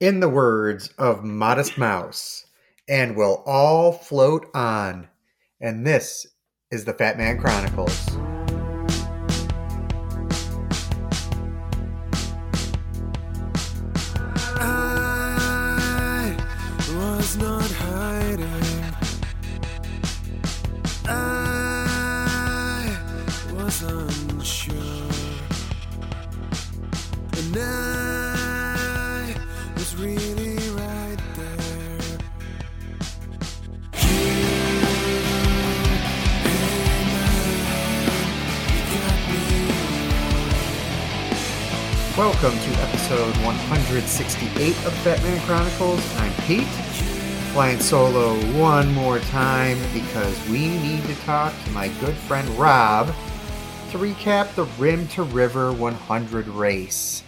in the words of Modest Mouse, and we'll all float on. And this is the Fat Man Chronicles. Welcome to episode 168 of Fat Man Chronicles. I'm Pete, flying solo one more time because we need to talk to my good friend Rob to recap the Rim to River 100 race.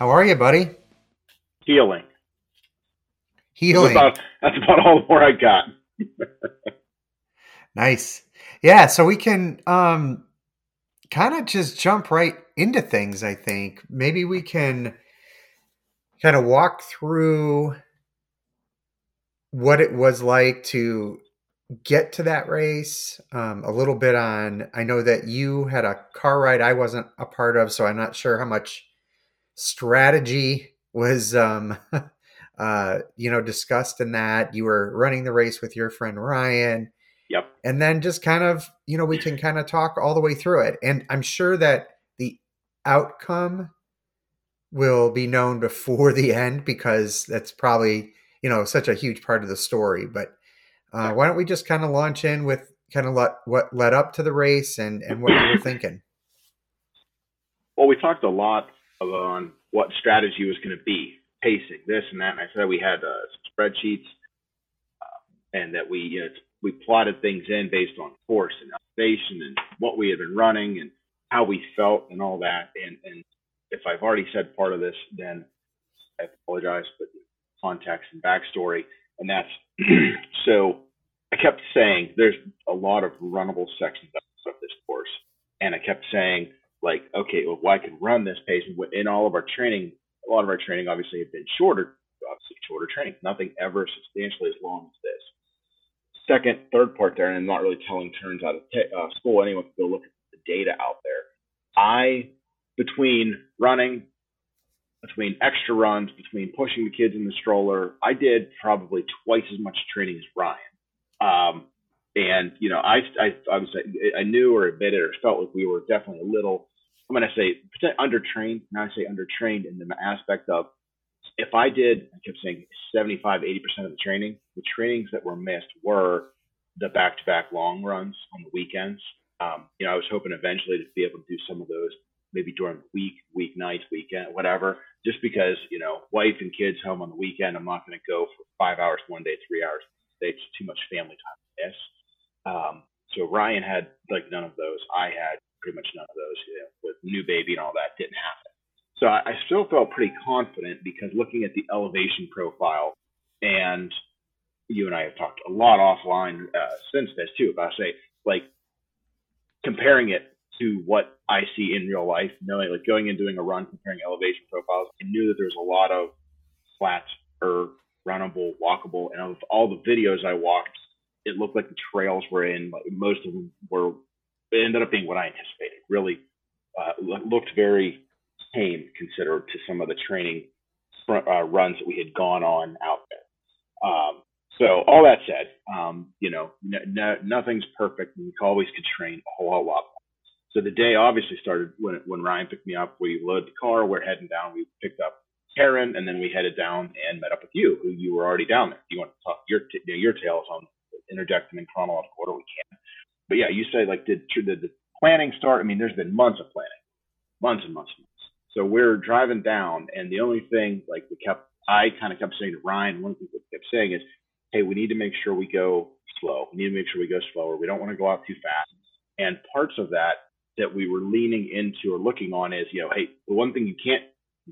How are you, buddy? healing. That's Healing. about, that's about all the more I got. Nice. Yeah, so we can um kind of just jump right into things, I think. Maybe we can kind of walk through what it was like to get to that race. Um, a little bit on I know that you had a car ride I wasn't a part of, so I'm not sure how much strategy was um uh you know discussed in that. You were running the race with your friend Ryan Yep. and then just kind of you know we can kind of talk all the way through it and i'm sure that outcome will be known before the end because that's probably you know such a huge part of the story but uh, why don't we just kind of launch in with kind of let, what led up to the race and and what you were thinking Well, we talked a lot on what strategy was going to be, pacing, this and that. And I said we had uh, spreadsheets uh, and that we you know, we plotted things in based on course and elevation and what we had been running and how we felt and all that. And, and if I've already said part of this, then I apologize, but context and backstory. And that's so I kept saying there's a lot of runnable sections of this course. And I kept saying, like, okay, well, I can run this pace. And in all of our training, a lot of our training obviously had been shorter, obviously shorter training, nothing ever substantially as long as this. Second, third part there, and I'm not really telling turns out of t- uh, school. Anyone can go look at data out there. I, between running, between extra runs, between pushing the kids in the stroller, I did probably twice as much training as Ryan. Um, and you know, I, I, I was, I knew or admitted or felt like we were definitely a little, I'm going to say undertrained. Now I say undertrained in the aspect of if I did, I kept saying 75, 80% of the training, the trainings that were missed were the back-to-back long runs on the weekends. Um, you know, I was hoping eventually to be able to do some of those maybe during the week, weeknights, weekend, whatever, just because, you know, wife and kids home on the weekend, I'm not going to go for five hours one day, three hours. It's too much family time to miss. Um, so Ryan had like none of those. I had pretty much none of those. You know, with new baby and all that didn't happen. So I, I still felt pretty confident because looking at the elevation profile, and you and I have talked a lot offline uh, since this too about say like comparing it to what I see in real life, knowing like going and doing a run, comparing elevation profiles, I knew that there's a lot of flat or runnable, walkable, and of all the videos I watched, it looked like the trails were in. Like most of them were. It ended up being what I anticipated. Really uh, looked very tame considered to some of the training uh, runs that we had gone on out there. Um, so all that said, um, you know, n- n- nothing's perfect. We always could train a whole, lot. So the day obviously started when when Ryan picked me up. We loaded the car. We're heading down. We picked up Karen, and then we headed down and met up with you, who you were already down there. Do you want to talk your t- your tales on interject them in chronological order? We can. But yeah, you say like did did the planning start? I mean, there's been months of planning, months and months and months. So we're driving down, and the only thing like we kept, I kind of kept saying to Ryan, one of the things we kept saying is, hey, we need to make sure we go slow. We need to make sure we go slower. We don't want to go out too fast. And parts of that that we were leaning into or looking on is, you know, hey, the one thing you can't,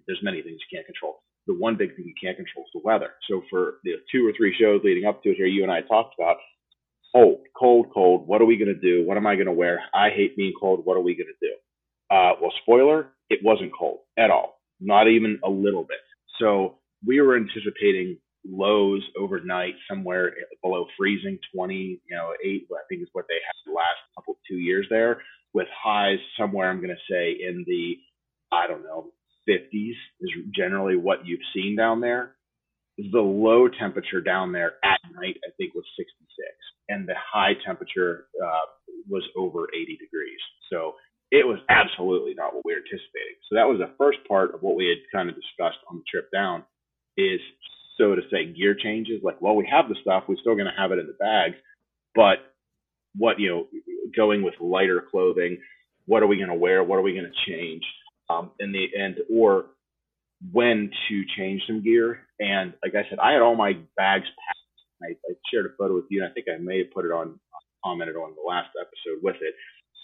there's many things you can't control. The one big thing you can't control is the weather. So for the two or three shows leading up to it here, you and I talked about cold, cold, cold. What are we going to do? What am I going to wear? I hate being cold. What are we going to do? Uh, well, spoiler, it wasn't cold at all, not even a little bit. So we were anticipating lows overnight somewhere below freezing 20 you know 8 i think is what they had the last couple two years there with highs somewhere i'm going to say in the i don't know 50s is generally what you've seen down there. The low temperature down there at night i think was 66 and the high temperature uh, was over 80 degrees. So it was absolutely not what we were anticipating. So that was the first part of what we had kind of discussed on the trip down is so to say gear changes like well we have the stuff we're still going to have it in the bags but what you know going with lighter clothing what are we going to wear what are we going to change um, in the end or when to change some gear and like i said i had all my bags packed. I, I shared a photo with you and i think i may have put it on commented on the last episode with it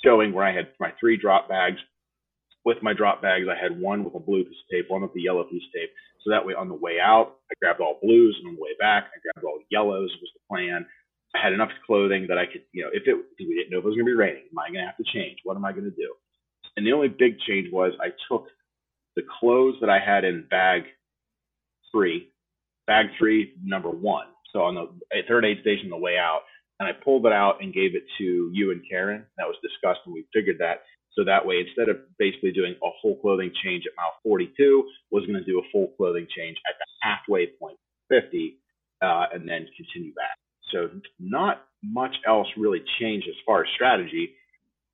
showing where i had my three drop bags with my drop bags i had one with a blue piece of tape one with a yellow piece of tape so that way, on the way out, I grabbed all blues, and on the way back, I grabbed all yellows. Was the plan. I had enough clothing that I could, you know, if it we didn't know if it was going to be raining, am I going to have to change? What am I going to do? And the only big change was I took the clothes that I had in bag three, bag three, number one. So on the third aid station, on the way out, and I pulled it out and gave it to you and Karen. That was discussed, and we figured that so that way, instead of basically doing a full clothing change at mile 42, was going to do a full clothing change at the halfway point, 50, uh, and then continue back. So not much else really changed as far as strategy.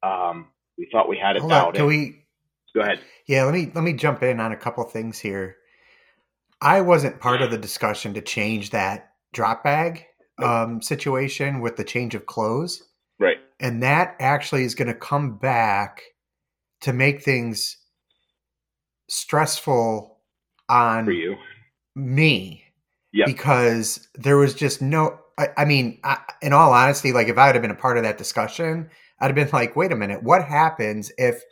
Um, we thought we had it Hold dialed can in. we? Go ahead. Yeah, let me let me jump in on a couple things here. I wasn't part of the discussion to change that drop bag um, situation with the change of clothes, Right. and that actually is going to come back to make things stressful on For you. me Yeah. because there was just no i, I mean I, in all honesty like if i would have been a part of that discussion i'd have been like wait a minute what happens if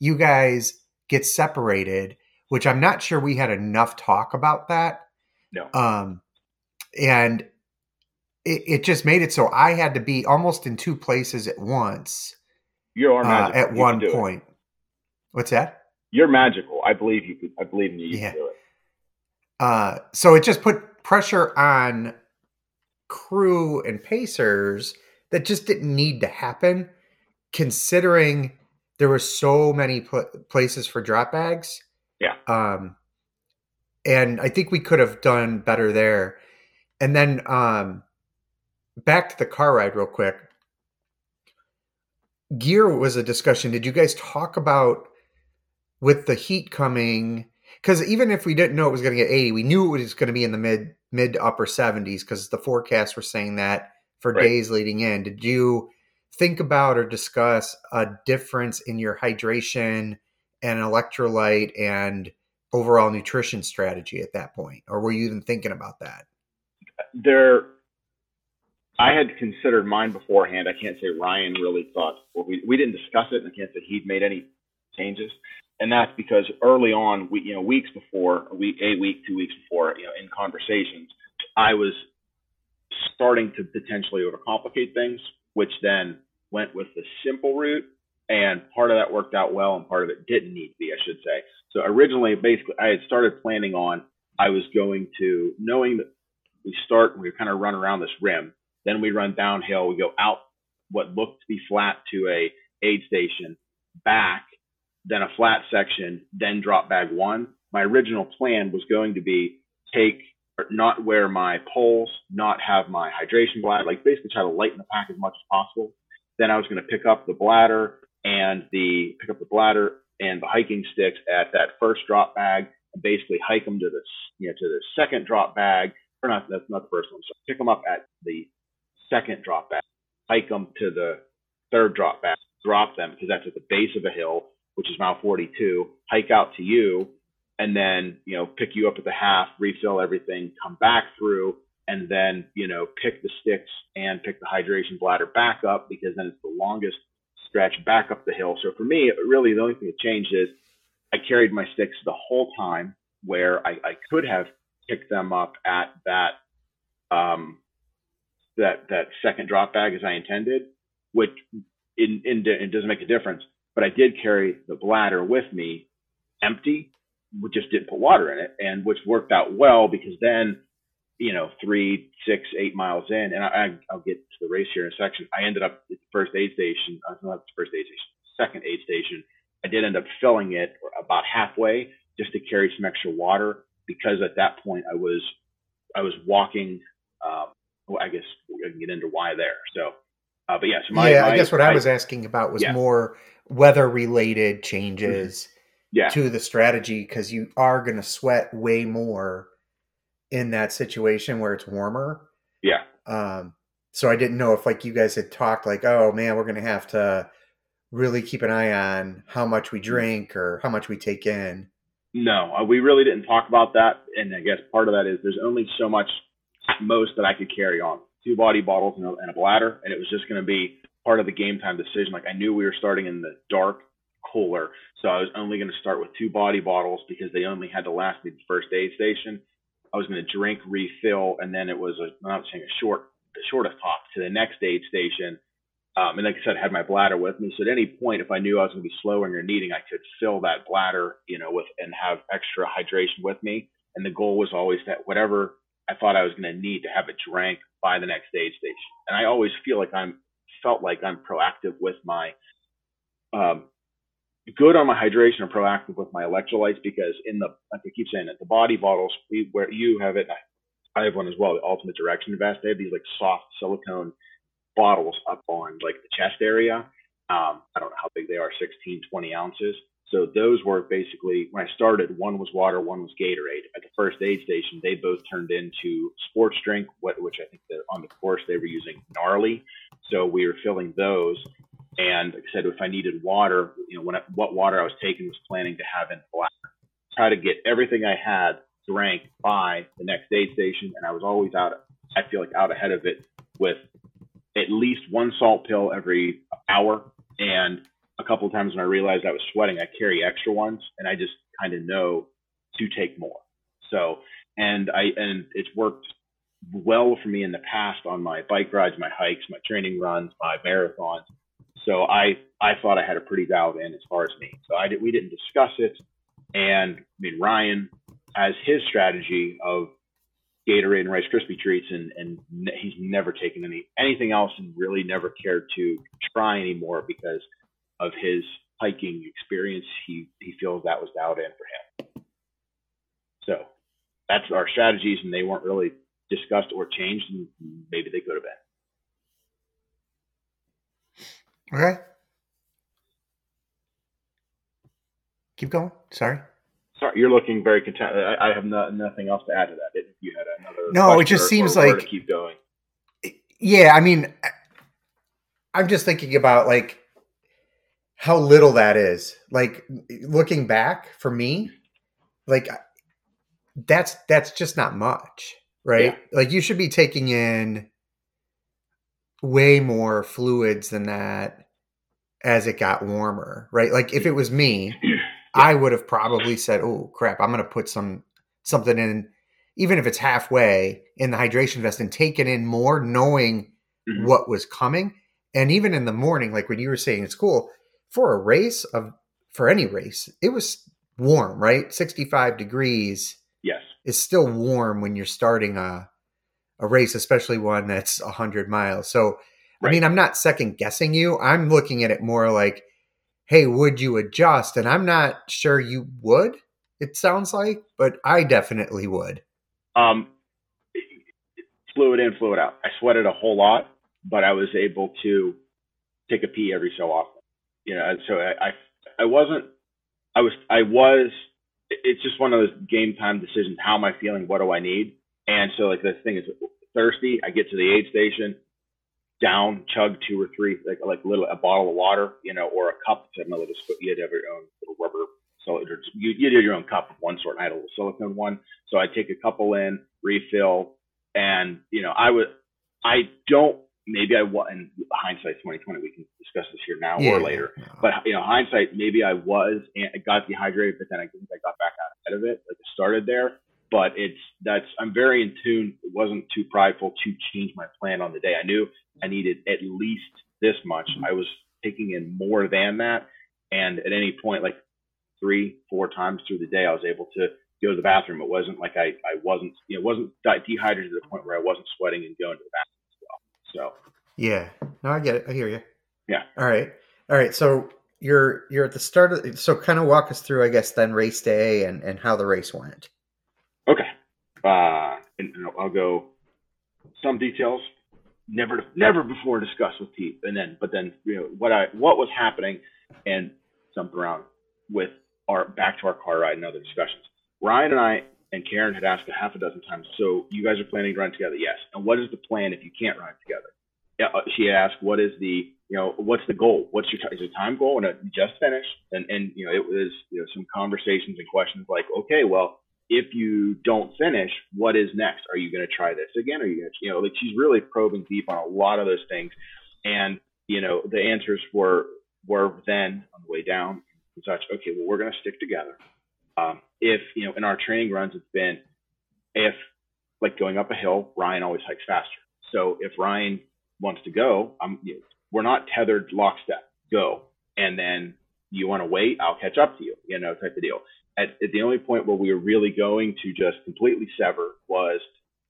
you guys get separated which i'm not sure we had enough talk about that No. um and it, it just made it so i had to be almost in two places at once You are uh, at You one point it. What's that You're magical. I believe you could. I believe in you. You Yeah. can do it. Uh, so it just put pressure on crew and pacers that just didn't need to happen, considering there were so many pl- places for drop bags. Yeah. Um, and I think we could have done better there. And then um, back to the car ride real quick. Gear was a discussion. Did you guys talk about with the heat coming? Because even if we didn't know it was going to get 80, we knew it was going to be in the mid mid to upper 70s because the forecasts were saying that for Right. days leading in. Did you think about or discuss a difference in your hydration and electrolyte and overall nutrition strategy at that point, or were you even thinking about that? there I had considered mine beforehand. I can't say Ryan really thought well, we we didn't discuss it and I can't say he'd made any changes. And that's because early on, we you know, weeks before, a week, a week, two weeks before, you know, in conversations, I was starting to potentially overcomplicate things, which then went with the simple route. And part of that worked out well, and part of it didn't need to be, I should say. So originally, basically, I had started planning on I was going to knowing that we start, we kind of run around this rim, then we run downhill, we go out what looked to be flat to a aid station, back, then a flat section, then drop bag one. My original plan was going to be take not wear my poles, not have my hydration bladder, like basically try to lighten the pack as much as possible. Then I was going to pick up the bladder and the pick up the bladder and the hiking sticks at that first drop bag and basically hike them to the you know to the second drop bag or not that's not the first one. So pick them up at the second drop bag, hike them to the third drop bag, drop them because that's at the base of a hill, which is mile 42. Hike out to you, and then you know pick you up at the half, refill everything, come back through, and then you know pick the sticks and pick the hydration bladder back up because then it's the longest stretch back up the hill. So for me, really the only thing that changed is I carried my sticks the whole time where I, I could have picked them up at that um, that that second drop bag as I intended, which in, in, it doesn't make a difference. But I did carry the bladder with me empty we just didn't put water in it, and which worked out well because then, you know, three, six, eight miles in, and I, I'll get to the race here in a section. I ended up at the first aid station, uh, not the first aid station, second aid station. I did end up filling it about halfway just to carry some extra water because at that point I was I was walking. Um, well, I guess we can get into why there. So, uh, but yeah, so my, yeah, my- I guess what I was asking about was Yeah. more weather related changes yeah to the strategy because you are going to sweat way more in that situation where it's warmer. yeah Um, so I didn't know if like you guys had talked like, oh man, we're going to have to really keep an eye on how much we drink or how much we take in. No, uh, we really didn't talk about that, and I guess part of that is there's only so much most that I could carry on two body bottles and a, and a bladder, and it was just going to be part of the game time decision. Like I knew we were starting in the dark cooler, so I was only going to start with two body bottles because they only had to last me the first aid station. I was going to drink, refill, and then it was a not saying a short, a short of top to the next aid station. Um, and like I said, I had my bladder with me. So at any point, if I knew I was going to be slowing or needing, I could fill that bladder, you know, with and have extra hydration with me. And the goal was always that whatever I thought I was going to need to have a drink by the next aid station. And I always feel like I'm felt like I'm proactive with my um, good on my hydration and proactive with my electrolytes because in the like I keep saying it, the body bottles we where you have it, I have one as well, the Ultimate Direction Vest. They have these like soft silicone bottles up on like the chest area. Um, I don't know how big they are, 16, 20 ounces. So those were basically when I started. One was water, one was Gatorade. At the first aid station, they both turned into sports drink, which I think that on the course they were using gnarly. So we were filling those. And like I said, if I needed water, you know, when I, what water I was taking was planning to have in black. Try to get everything I had drank by the next aid station, and I was always out. I feel like out ahead of it with at least one salt pill every hour, and a couple of times when I realized I was sweating, I carry extra ones, and I just kind of know to take more. So, and I and it's worked well for me in the past on my bike rides, my hikes, my training runs, my marathons. So I I thought I had a pretty dialed in as far as me. So I did we didn't discuss it, and I mean Ryan has his strategy of Gatorade and Rice Krispie treats, and and he's never taken any anything else, and really never cared to try anymore because of his hiking experience. He he feels that was dialed in for him. So that's our strategies, and they weren't really discussed or changed, and maybe they could have been. Okay. Keep going. Sorry. Sorry, you're looking very content. I, I have no, nothing else to add to that. If you had another, No, it just seems like- keep going. Yeah, I mean, I'm just thinking about like how little that is. Like looking back for me, like that's that's just not much, right? Yeah. Like you should be taking in way more fluids than that as it got warmer, right? Like if it was me, I would have probably said, "Oh crap, I'm going to put some something in even if it's halfway in the hydration vest and take it in more knowing Mhm. what was coming. And even in the morning, like when you were saying, it's cool for a race of for any race, it was warm, right? 65 degrees Yes. is still warm when you're starting a a race, especially one that's 100 miles. So, I mean, I'm not second guessing you. I'm looking at it more like, hey, would you adjust? And I'm not sure you would. It sounds like, but I definitely would. Um, fluid in, fluid out. I sweated a whole lot, but I was able to take a pee every so often. You know, so I, I, I wasn't. I was. I was. It's just one of those game time decisions. How am I feeling? What do I need? And so, like the thing is, thirsty. I get to the aid station, down, chug two or three, like like little a bottle of water, you know, or a cup. I know, little, you had have your own little rubber. So you you did your own cup of one sort. I had a little silicone one. So I take a couple in, refill, and you know, I would, I don't. Maybe I was. In hindsight, twenty twenty. We can discuss this here now or later. But you know, hindsight, maybe I was and I got dehydrated, but then I think I got back out ahead of it. Like it started there, but it's that's I'm very in tune. It wasn't too prideful to change my plan on the day. I knew I needed at least this much. Mm-hmm. I was taking in more than that, and at any point, like three, four times through the day, I was able to go to the bathroom. It wasn't like I, I wasn't, you know, wasn't dehydrated to the point where I wasn't sweating and going to the bathroom. So Yeah. No, I get it. I hear you. Yeah. All right. All right. So you're you're at the start of so kind of walk us through, I guess, then race day and and how the race went. Okay. Uh, and, and I'll go some details never never before discussed with Pete, and then but then you know what I what was happening and jumped around with our back to our car ride and other discussions. Ryan and I and Karen had asked a half a dozen times. So you guys are planning to run together? Yes. And what is the plan if you can't run together? Yeah. uh, She asked, what is the you know what's the goal? What's your is it time goal? And it just finished, and and you know it was you know some conversations and questions like, okay, well if you don't finish, what is next? Are you going to try this again? Are you going to, you know, like she's really probing deep on a lot of those things. And, you know, the answers were, were then on the way down and such, okay, well, we're going to stick together. Um, if, you know, in our training runs, it's been, if like going up a hill, Ryan always hikes faster. So if Ryan wants to go, I'm, you know, we're not tethered lockstep, go. And then you want to wait, I'll catch up to you, you know, type of deal at, at the only point where we were really going to just completely sever was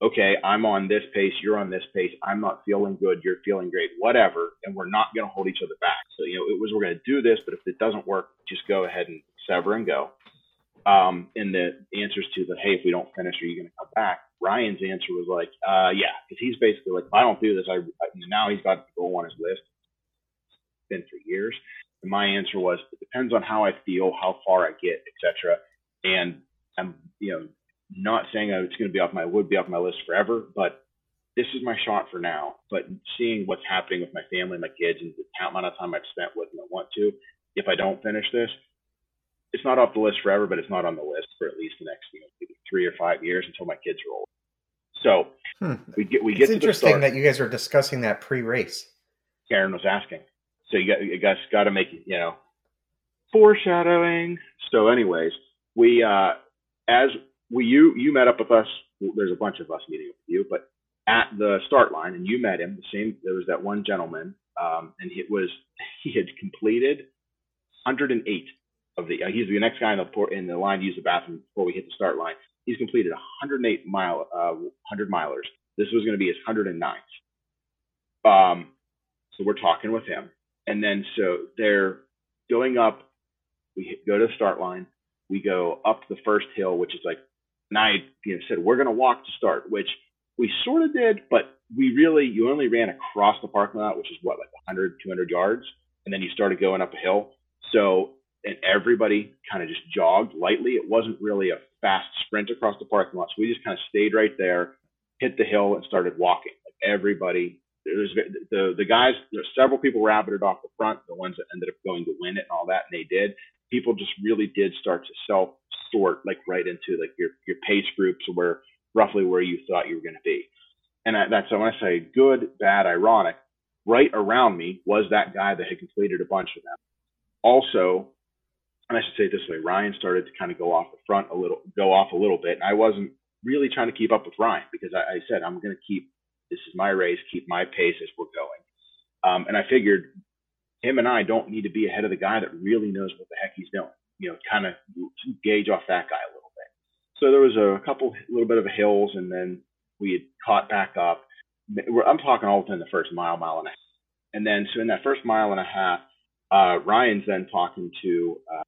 okay i'm on this pace you're on this pace i'm not feeling good you're feeling great whatever and we're not going to hold each other back so you know it was we're going to do this but if it doesn't work just go ahead and sever and go um, and the answers to the hey if we don't finish are you going to come back ryan's answer was like uh, yeah because he's basically like if i don't do this i, I now he's got the goal on his list it's been for years and my answer was, it depends on how I feel, how far I get, etc. And I'm, you know, not saying it's going to be off my would be off my list forever, but this is my shot for now. But seeing what's happening with my family, my kids, and the amount of time I've spent with them, I want to. If I don't finish this, it's not off the list forever, but it's not on the list for at least the next you know, maybe three or five years until my kids are old. So Hmm. we get we It's get the interesting that you guys are discussing that pre-race. Karen was asking. So you got you guys got to make it, you know, foreshadowing. So, anyways, we uh as we you you met up with us. There's a bunch of us meeting up with you, but at the start line, and you met him. The same. There was that one gentleman, um, and it was he had completed 108 of the. Uh, he's the next guy in the por- in the line to use the bathroom before we hit the start line. He's completed 108 mile uh 100 milers. This was going to be his 109th. Um, so we're talking with him, and then so they're going up. We go to the start line. We go up the first hill, which is like, and I you know, said we're going to walk to start, which we sort of did, but we really you only ran across the parking lot, which is what like 100, 200 yards, and then you started going up a hill. So and everybody kind of just jogged lightly. It wasn't really a fast sprint across the parking lot. So we just kind of stayed right there, hit the hill, and started walking. Like everybody, there was the the guys. There's several people rabbited off the front, the ones that ended up going to win it and all that, and they did. People just really did start to self sort like right into like your your pace groups where roughly where you thought you were going to be. And I, that's when I say good, bad, ironic. Right around me was that guy that had completed a bunch of them. Also, and I should say it this way, Ryan started to kind of go off the front a little, go off a little bit, and I wasn't really trying to keep up with Ryan because I, I said I'm going to keep this is my race, keep my pace as we're going. Um, and I figured him and I don't need to be ahead of the guy that really knows what the heck he's doing. You know, kind of gauge off that guy a little bit. So there was a couple, little bit of hills, and then we had caught back up. I'm talking all within the first mile, mile and a half. And then, so in that first mile and a half, uh, Ryan's then talking to uh,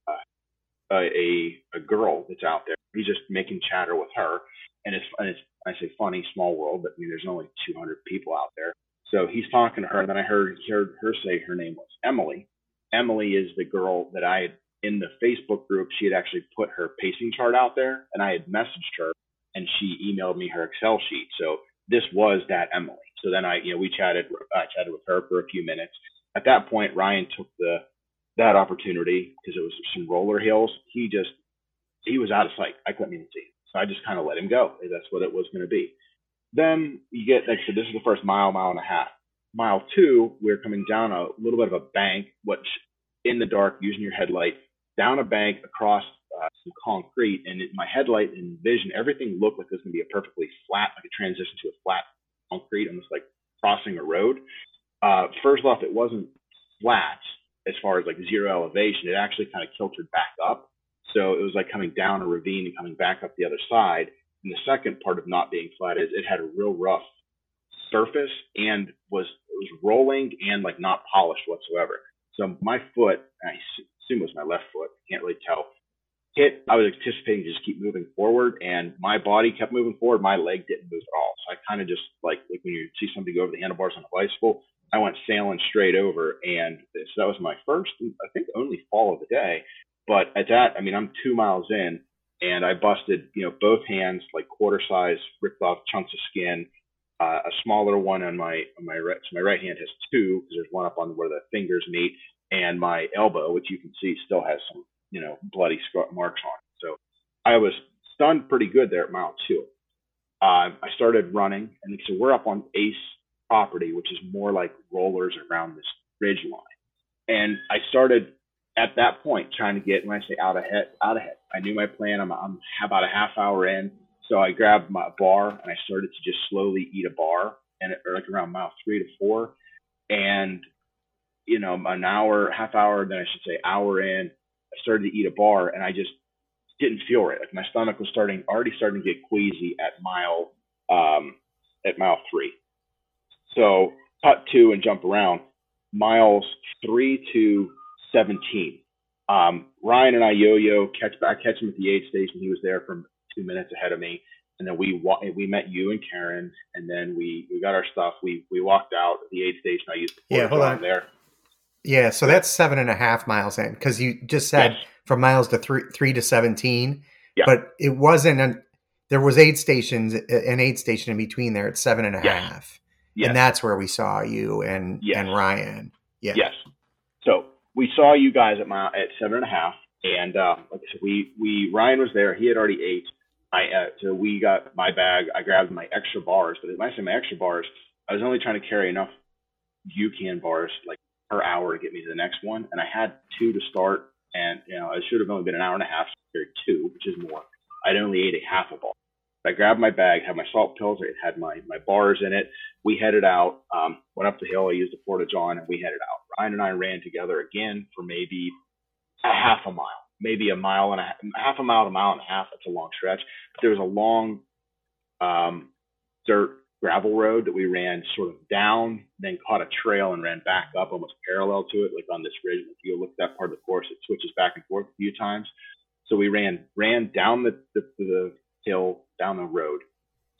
a a girl that's out there. He's just making chatter with her, and it's and it's I say funny, small world, but I mean there's only 200 people out there. So he's talking to her, and then I heard heard her say her name was Emily. Emily is the girl that I had in the Facebook group. She had actually put her pacing chart out there, and I had messaged her, and she emailed me her Excel sheet. So this was that Emily. So then I, you know, we chatted. I chatted with her for a few minutes. At that point, Ryan took the that opportunity because it was some roller hills. He just he was out of sight. I couldn't even see him. So I just kind of let him go. That's what it was going to be. Then you get like so this is the first mile, mile and a half. Mile two, we're coming down a little bit of a bank, which in the dark using your headlight down a bank across uh, some concrete, and it, my headlight and vision, everything looked like it was going to be a perfectly flat, like a transition to a flat concrete, almost like crossing a road. Uh, first off, it wasn't flat as far as like zero elevation. It actually kind of kiltered back up. So it was like coming down a ravine and coming back up the other side. And the second part of not being flat is it had a real rough surface and was was rolling and like not polished whatsoever. So my foot, I assume it was my left foot, can't really tell, hit. I was anticipating to just keep moving forward, and my body kept moving forward. My leg didn't move at all. So I kind of just like like when you see somebody go over the handlebars on a bicycle, I went sailing straight over, and so that was my first, I think, only fall of the day. But at that, I mean, I'm two miles in, and I busted, you know, both hands like quarter size, ripped off chunks of skin. Uh, a smaller one on my on my right, so my right hand has two because there's one up on where the fingers meet, and my elbow, which you can see, still has some, you know, bloody scar marks on it. So I was stunned pretty good there at mile two. Uh, I started running, and so we're up on Ace property, which is more like rollers around this ridge line. And I started at that point trying to get when I say out ahead, out ahead. I knew my plan. I'm, I'm about a half hour in, so I grabbed my bar and I started to just slowly eat a bar, and it, like around mile three to four, and you know an hour, half hour, then I should say hour in, I started to eat a bar, and I just didn't feel right. Like my stomach was starting already starting to get queasy at mile um, at mile three. So cut two and jump around miles three to 17. Um, Ryan and I yo-yo catch back, catch him at the aid station. He was there from two minutes ahead of me, and then we wa- we met you and Karen, and then we we got our stuff. We we walked out at the aid station. I used the Yeah, hold on. there. Yeah, so that's seven and a half miles in because you just said Yes. from miles to three three to seventeen. Yeah. But it wasn't an there was aid stations an aid station in between there at seven and a half. Yes. And that's where we saw you and Yes. and Ryan. Yeah. Yes. So we saw you guys at my at seven and a half, and uh, like I said, we we Ryan was there. He had already ate. I uh, so we got my bag. I grabbed my extra bars, but when I say my extra bars, I was only trying to carry enough UCAN bars like per hour to get me to the next one, and I had two to start, and you know it should have only been an hour and a half. So I carried two, which is more. I'd only ate a half a bar. I grabbed my bag, had my salt pills, it had my my bars in it. We headed out, um, went up the hill. I used the porta john, and we headed out. Ryan and I ran together again for maybe a half a mile, maybe a mile and a half, half a mile to a mile and a half. That's a long stretch. But there was a long um, dirt gravel road that we ran sort of down, then caught a trail and ran back up almost parallel to it, like on this ridge. If you look at that part of the course, it switches back and forth a few times. So we ran ran down the, the, the hill, down the road,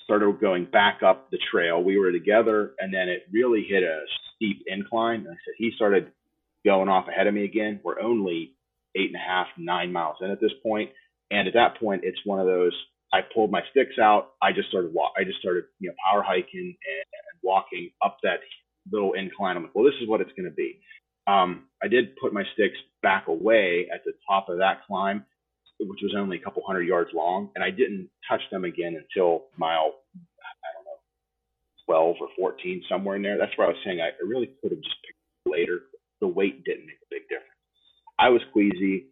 started going back up the trail. We were together, and then it really hit a steep incline. And I said he started going off ahead of me again. We're only eight and a half, nine miles in at this point, and at that point, it's one of those. I pulled my sticks out. I just started walk. I just started you know power hiking and, and walking up that little incline. I'm like, well, this is what it's going to be. Um, I did put my sticks back away at the top of that climb, which was only a couple hundred yards long, and I didn't touch them again until mile, I don't know, 12 or 14, somewhere in there. That's where I was saying I, really could have just picked later. The weight didn't make a big difference. I was queasy,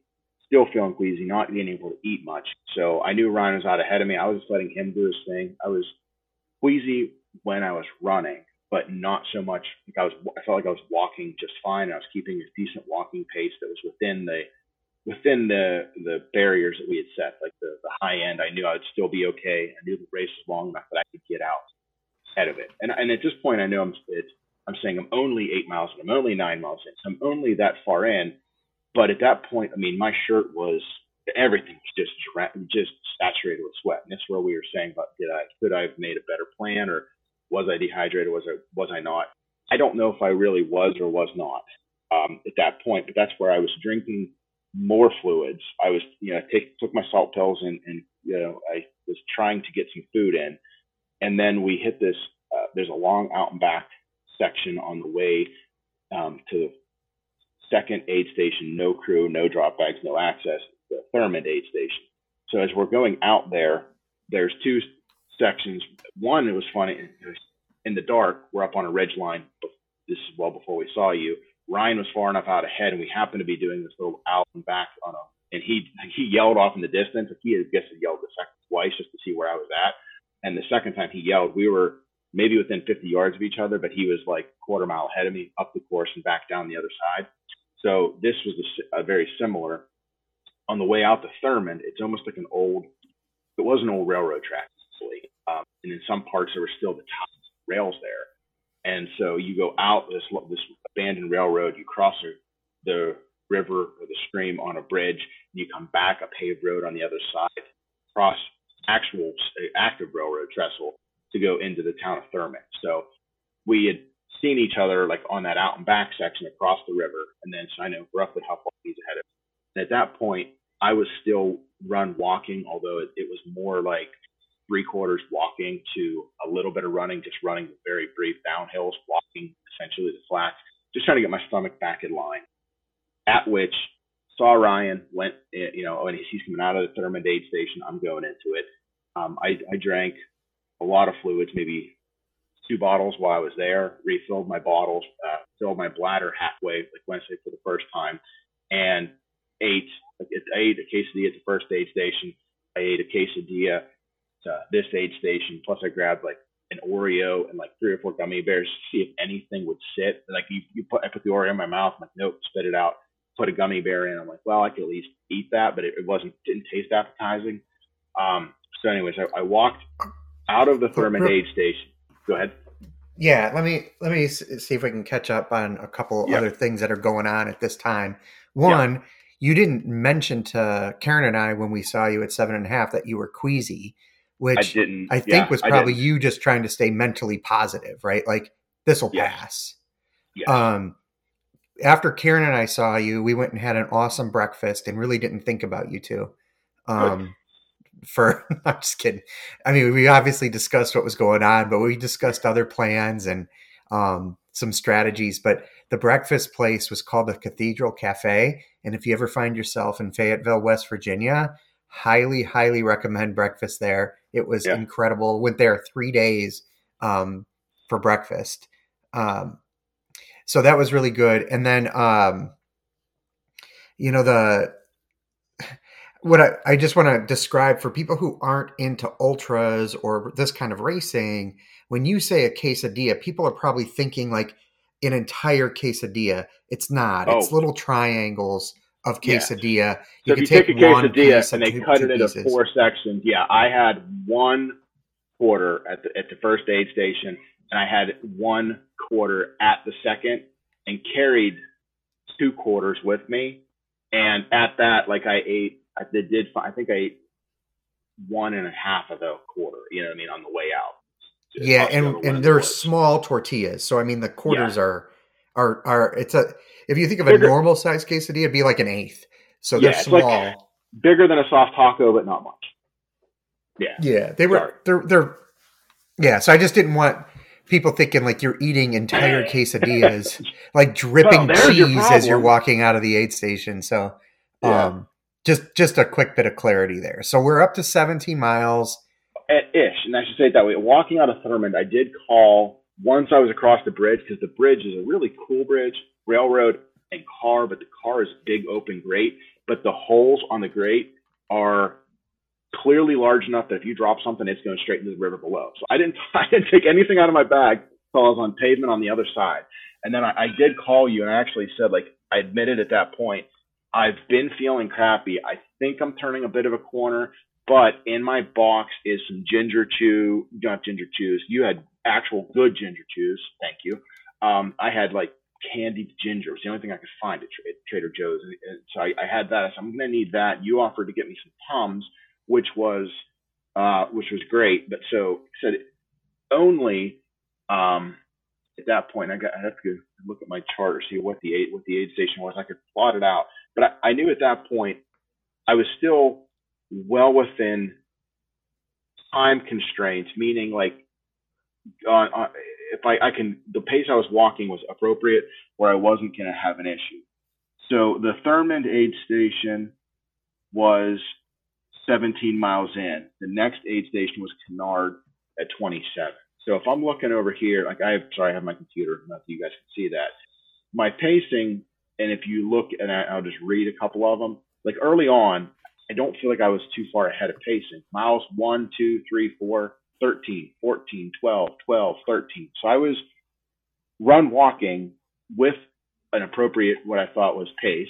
still feeling queasy, not being able to eat much. So I knew Ryan was out ahead of me. I was just letting him do his thing. I was queasy when I was running, but not so much. Like I was, I felt like I was walking just fine. I was keeping a decent walking pace that was within the within the the barriers that we had set, like the, the high end, I knew I'd still be okay. I knew the race was long enough that I could get out ahead of it. And and at this point, I know I'm I'm saying I'm only eight miles in. I'm only nine miles in. So I'm only that far in. But at that point, I mean, my shirt was everything was just just saturated with sweat. And that's where we were saying, but did I could I have made a better plan, or was I dehydrated? Was I was I not? I don't know if I really was or was not um, at that point. But that's where I was drinking more fluids. I was, you know, take, took my salt pills and, and, you know, I was trying to get some food in. And then we hit this, uh, there's a long out and back section on the way um, to the second aid station, no crew, no drop bags, no access, the Thurmond aid station. So as we're going out there, there's two sections. One, it was funny, it was in the dark, we're up on a ridge line. This is well before we saw you. Ryan was far enough out ahead, and we happened to be doing this little out and back on a, and he he yelled off in the distance. He had guessed he yelled the second twice just to see where I was at, and the second time he yelled, we were maybe within 50 yards of each other, but he was like quarter mile ahead of me up the course and back down the other side. So this was a, a very similar on the way out to Thurmond, it's almost like an old, it was an old railroad track. Um, and in some parts, there were still the top rails there. And so you go out this this abandoned railroad, you cross the, river or the stream on a bridge, and you come back a paved road on the other side, cross actual uh, active railroad trestle to go into the town of Thurmond. So we had seen each other like on that out and back section across the river, and then so I know roughly how far he's ahead of me. And at that point, I was still run walking, although it, it was more like three quarters walking to a little bit of running, just running very brief downhills, walking essentially the flats, just trying to get my stomach back in line. At which saw Ryan went, eh, you know, and he's coming out of the Thurmond aid station. I'm going into it. Um, I, I drank a lot of fluids, maybe two bottles while I was there, refilled my bottles, uh, filled my bladder halfway, like Wednesday for the first time, and ate, I ate a quesadilla at the first aid station. I ate a quesadilla to this aid station. Plus, I grabbed like an Oreo and like three or four gummy bears to see if anything would sit. Like you, you put, I put the Oreo in my mouth. I'm like, nope, spit it out. Put a gummy bear in. I'm like, well, I could at least eat that, but it, it wasn't, didn't taste appetizing. Um, so, anyways, I, I walked out of the Thurmond aid station. Go ahead. Yeah, let me let me see if we can catch up on a couple Yeah. other things that are going on at this time. One, you didn't mention to Karen and I when we saw you at seven and a half that you were queasy, I which didn't. I think yeah, was probably you just trying to stay mentally positive, right? Like this will pass. Yes. Um, after Karen and I saw you, we went and had an awesome breakfast and really didn't think about you two. Um, for I'm just kidding. I mean, we obviously discussed what was going on, but we discussed other plans and um, some strategies. But the breakfast place was called the Cathedral Cafe, and if you ever find yourself in Fayetteville, West Virginia, highly, highly recommend breakfast there. It was Yeah. incredible. Went there three days um, for breakfast. Um, so that was really good. And then, um, you know, the what I, I just want to describe for people who aren't into ultras or this kind of racing, when you say a quesadilla, people are probably thinking like an entire quesadilla. It's not. It's Oh. little triangles of quesadilla. So if can you take a one quesadilla and they two- cut two it into four sections, yeah, I had one quarter at the at the first aid station, and I had one quarter at the second, and carried two quarters with me. And at that, like I ate, I did, did I think I ate one and a half of the quarter. You know what I mean on the way out. Yeah, Plus the other and and they're the small tortillas. So I mean, the quarters are are are. It's a if you think of a normal size quesadilla, it'd be like an eighth. So Yeah, they're like- small. bigger than a soft taco, but not much. Yeah. Yeah, they were. Sorry. They're they're. Yeah, so I just didn't want people thinking like you're eating entire quesadillas, like dripping Well, your cheese as you're walking out of the aid station. So, Yeah. um, just just a quick bit of clarity there. So we're up to 17 miles. at ish, and I should say it that way. Walking out of Thurmond, I did call once I was across the bridge because the bridge is a really cool bridge, railroad and car, but the car is big open grate, but the holes on the grate are clearly large enough that if you drop something, it's going straight into the river below. So I didn't I didn't take anything out of my bag until I was on pavement on the other side, and then I, I did call you and I actually said like I admitted at that point I've been feeling crappy. I think I'm turning a bit of a corner but in my box is some ginger chew, not ginger chews. You had actual good ginger chews. Thank you. Um, I had like candied ginger. It was the only thing I could find at, at Trader Joe's. So I, I had that. I said, I'm going to need that. You offered to get me some Tums, which was, uh, which was great. But so said only, um, at that point, I got, I have to look at my chart or see what the aid, what the aid station was. I could plot it out, but I, I knew at that point I was still well within time constraints, meaning like on, on if I, I can the pace I was walking was appropriate where I wasn't going to have an issue. So the Thurmond aid station was 17 miles in. The next aid station was Cunard at 27. So if I'm looking over here, like I have, sorry, I have my computer, not that you guys can see that. My pacing, and if you look, and I, I'll just read a couple of them. Like early on, I don't feel like I was too far ahead of pacing. Miles 1, 2, 3, 4, 13, 14, 12, 12, 13. So I was run walking with an appropriate, what I thought was pace.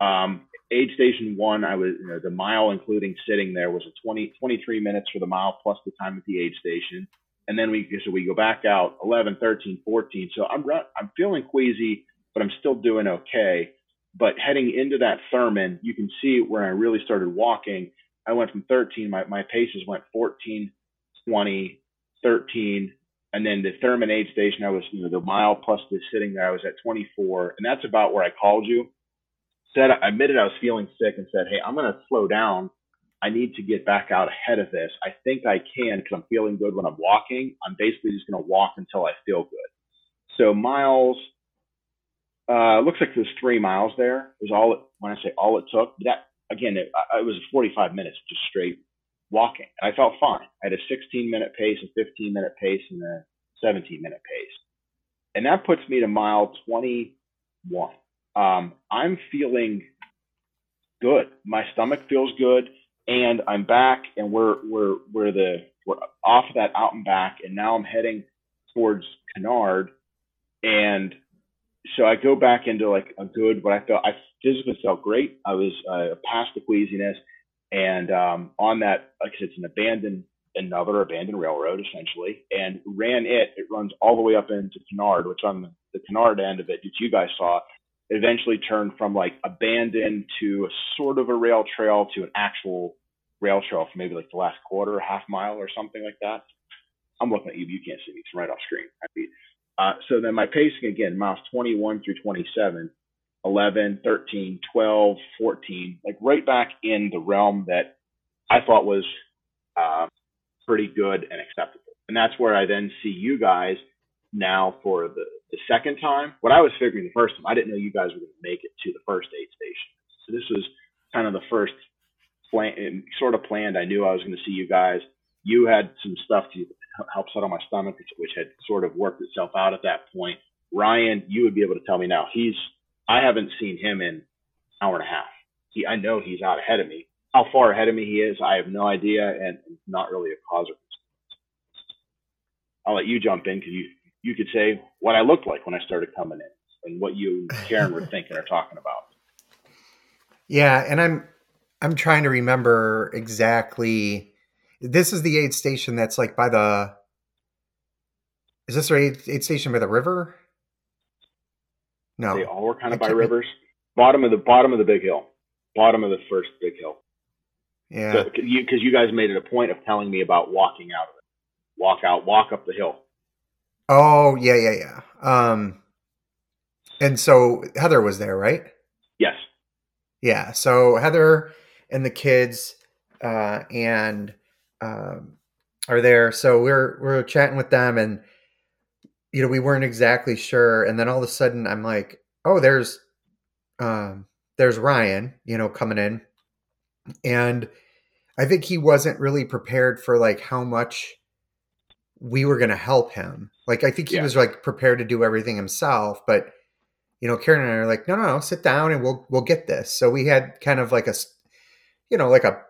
Um, aid station one, I was you know, the mile including sitting there was a 20, 23 minutes for the mile plus the time at the aid station. And then we so we go back out 11, 13, 14. So I'm I'm feeling queasy, but I'm still doing okay. But heading into that Thurmond, you can see where I really started walking. I went from 13, my, my paces went 14, 20, 13, and then the Thurmond aid station, I was, you know, the mile plus the sitting there, I was at 24, and that's about where I called you. Said I admitted I was feeling sick and said, hey, I'm going to slow down. I need to get back out ahead of this. I think I can because I'm feeling good when I'm walking. I'm basically just going to walk until I feel good. So miles, uh, looks like there's three miles there. It Was all when I say all it took. That again, it, it was 45 minutes just straight walking. I felt fine. I had a 16 minute pace, a 15 minute pace, and a 17 minute pace. And that puts me to mile 21. Um, I'm feeling good. My stomach feels good, and I'm back, and we're we're we're the we're off of that out and back, and now I'm heading towards Cunard, and so I go back into like a good what I felt I physically felt great. I was uh, past the queasiness, and um, on that like it's an abandoned another abandoned railroad essentially, and ran it. It runs all the way up into Cunard, which on the, Cunard end of it, which you guys saw, eventually turned from like abandoned to a sort of a rail trail to an actual rail trail for maybe like the last quarter, half mile or something like that. I'm looking at you, but you can't see me, it's right off screen. I mean, uh, so then my pacing again, miles 21 through 27, 11, 13, 12, 14, like right back in the realm that I thought was uh, pretty good and acceptable. And that's where I then see you guys now for the, the second time. What I was figuring the first time, I didn't know you guys were going to make it to the first aid station. So this was kind of the first plan, sort of planned. I knew I was going to see you guys. You had some stuff to help settle my stomach, which had sort of worked itself out at that point. Ryan, you would be able to tell me now. He's I haven't seen him in an hour and a half. He, I know he's out ahead of me. How far ahead of me he is, I have no idea, and not really a cause of I'll let you jump in because you you could say what I looked like when I started coming in and what you and Karen were thinking or talking about. Yeah, and I'm I'm trying to remember exactly. This is the aid station that's like by the. Is this the aid, aid station by the river? No, They all were kind of by rivers. Bottom of the bottom of the big hill. Bottom of the first big hill. yeah, So, you because you guys made it a point of telling me about walking out of it. Walk out, walk up the hill. oh yeah, yeah, yeah. Um, and so Heather was there, right? Yes. Yeah. So Heather and the kids uh, and um, are there. So we're we're chatting with them, and you know we weren't exactly sure. And then all of a sudden, I'm like, oh, there's um, there's Ryan, you know, coming in, and I think he wasn't really prepared for like how much we were going to help him. Like I think he Yeah. was like prepared to do everything himself, but you know, Karen and I are like, no, no, no, sit down and we'll we'll get this. So we had kind of like a, you know, like a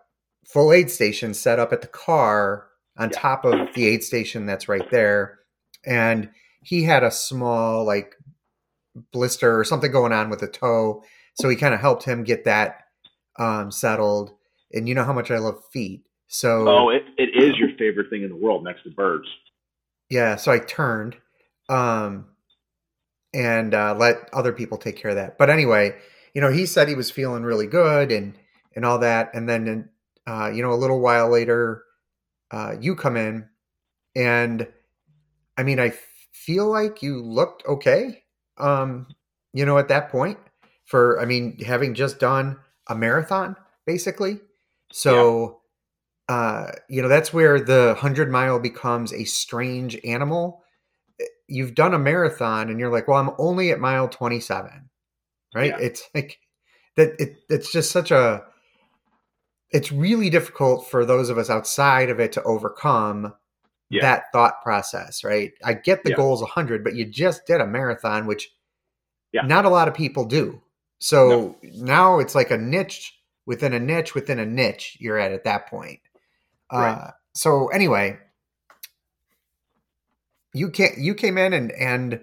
full aid station set up at the car on Yeah. top of the aid station that's right there, and he had a small like blister or something going on with the toe, so we kind of helped him get that um, settled. And you know how much I love feet, so Oh, it, it is your favorite thing in the world next to birds. yeah so i turned um and uh let other people take care of that but anyway you know he said he was feeling really good and and all that and then uh you know a little while later uh you come in and i mean i feel like you looked okay um you know at that point for i mean having just done a marathon basically. So uh you know that's where the 100 mile becomes a strange animal. You've done a marathon and you're like well i'm only at mile 27 right? Yeah. it's like that it, it's just such a it's really difficult for those of us outside of it to overcome Yeah. that thought process right? I get the Yeah. goal's 100 but you just did a marathon which Yeah. not a lot of people do. So now it's like a niche within a niche within a niche you're at at that point. Uh, so anyway you can you came in and and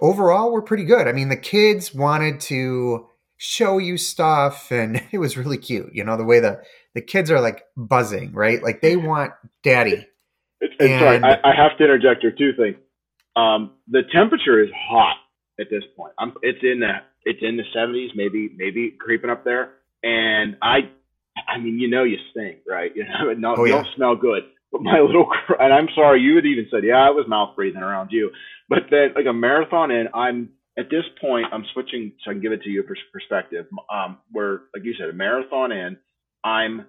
overall we're pretty good. I mean the kids wanted to show you stuff and it was really cute you know the way the the kids are like buzzing right? Like they want daddy It's, it's sorry, I, I have to interject here two things. Um, the temperature is hot at this point. I'm, it's in the it's in the 70s, maybe maybe creeping up there. And I, I mean, you know, you stink, right? You know, no, Oh, you yeah. don't smell good. But my little, and I'm sorry, you had even said, yeah, I was mouth breathing around you. But then, like a marathon and I'm at this point, I'm switching so I can give it to you pers- perspective. Um, where, like you said, a marathon in, I'm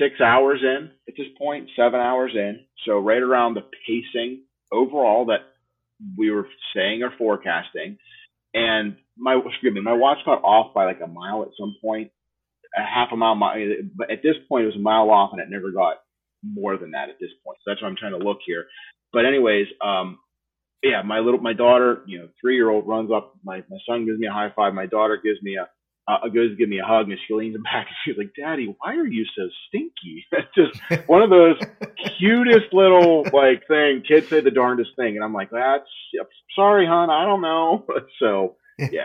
six hours in at this point, seven hours in. So right around the pacing overall that we were saying or forecasting. And my excuse me, my watch got off by like a mile at some point, a half a mile. But at this point, it was a mile off, and it never got more than that at this point. So that's what I'm trying to look here. But anyways, um, yeah, my little my daughter, you know, three year old runs up. My my son gives me a high five. My daughter gives me a uh, goes to give me a hug, and she leans back and she's like, "Daddy, why are you so stinky?" That's just one of those cutest little like thing. Kids say the darndest thing, and I'm like, "That's sorry, hon, I don't know." So yeah,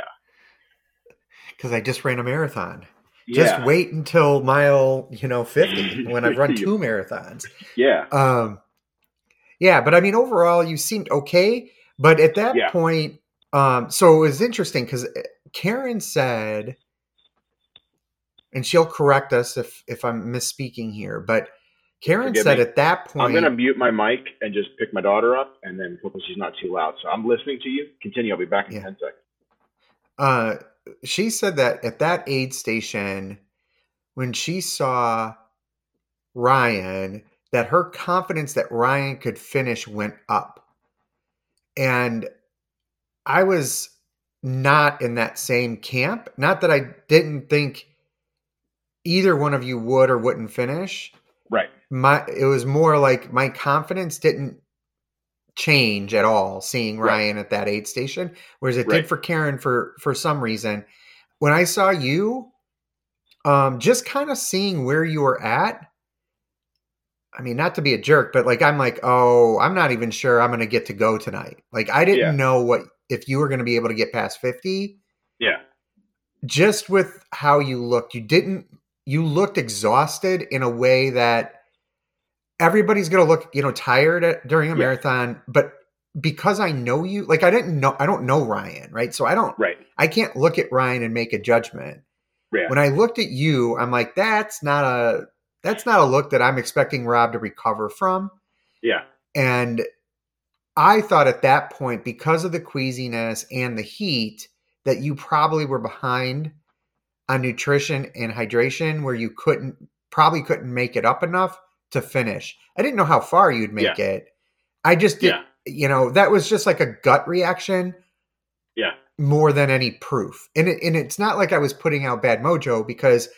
because I just ran a marathon. yeah, Just wait until mile, you know, 50 when I've run two marathons. yeah, Um, yeah, but I mean, overall, you seemed okay. But at that Yeah. point, um, so it was interesting because Karen said, and she'll correct us if if I'm misspeaking here, but Karen Forgive said me. at that point, I'm gonna mute my mic and just pick my daughter up, and then hopefully she's not too loud. So I'm listening to you. Continue. I'll be back in Yeah. ten seconds. uh, she said that at that aid station, when she saw Ryan, that her confidence that Ryan could finish went up. And I was not in that same camp. Not that I didn't think either one of you would or wouldn't finish. Right. My it was more like my confidence didn't change at all seeing Right. Ryan at that aid station, whereas it Right. did for Karen for for some reason. When I saw you, um, just kind of seeing where you were at. I mean, not to be a jerk, but like I'm like, oh, I'm not even sure I'm going to get to go tonight. Like I didn't Yeah. know what if you were going to be able to get past 50 Yeah. just with how you looked. You didn't you looked exhausted in a way that everybody's going to look, you know, tired at, during a Yeah. marathon, but because I know you, like I didn't know I don't know Ryan, right? So I don't Right. I can't look at Ryan and make a judgment. Yeah. When I looked at you, I'm like that's not a that's not a look that I'm expecting Rob to recover from. Yeah. And I thought at that point, because of the queasiness and the heat, that you probably were behind on nutrition and hydration where you couldn't probably couldn't make it up enough to finish. I didn't know how far you'd make it. I just did, Yeah. you know, that was just like a gut reaction Yeah. more than any proof. And it, and it's not like I was putting out bad mojo because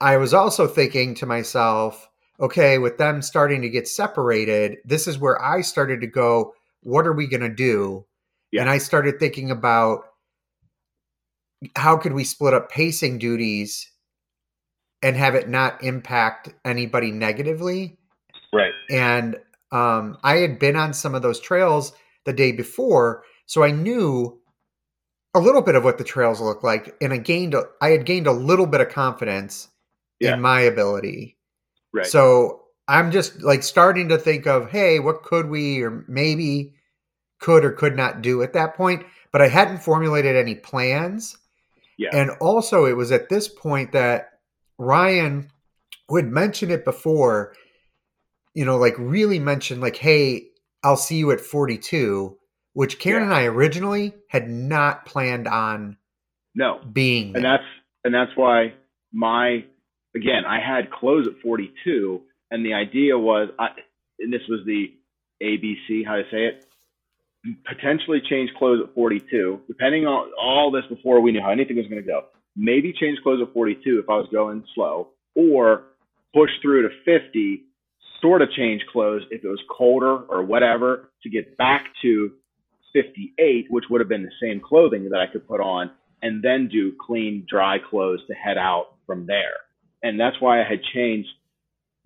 I was also thinking to myself, okay, with them starting to get separated, this is where I started to go, what are we going to do? Yeah. And I started thinking about how could we split up pacing duties and have it not impact anybody negatively? Right. and um, I had been on some of those trails the day before, so I knew a little bit of what the trails look like, and I gained a, I had gained a little bit of confidence Yeah. in my ability. Right. So I'm just like starting to think of, hey, what could we or maybe could or could not do at that point, but I hadn't formulated any plans. Yeah. And also, it was at this point that Ryan would mention it before, you know, like really mention, like, hey, I'll see you at 42, which Karen Yeah. and I originally had not planned on no. being. and there. that's and that's why my again I had close at 42, and the idea was I and this was the ABC how to say it potentially change clothes at 42 depending on all this before we knew how anything was going to go maybe change clothes at 42 if I was going slow or push through to 50 sort of change clothes if it was colder or whatever to get back to 58 which would have been the same clothing that I could put on and then do clean, dry clothes to head out from there. And that's why I had changed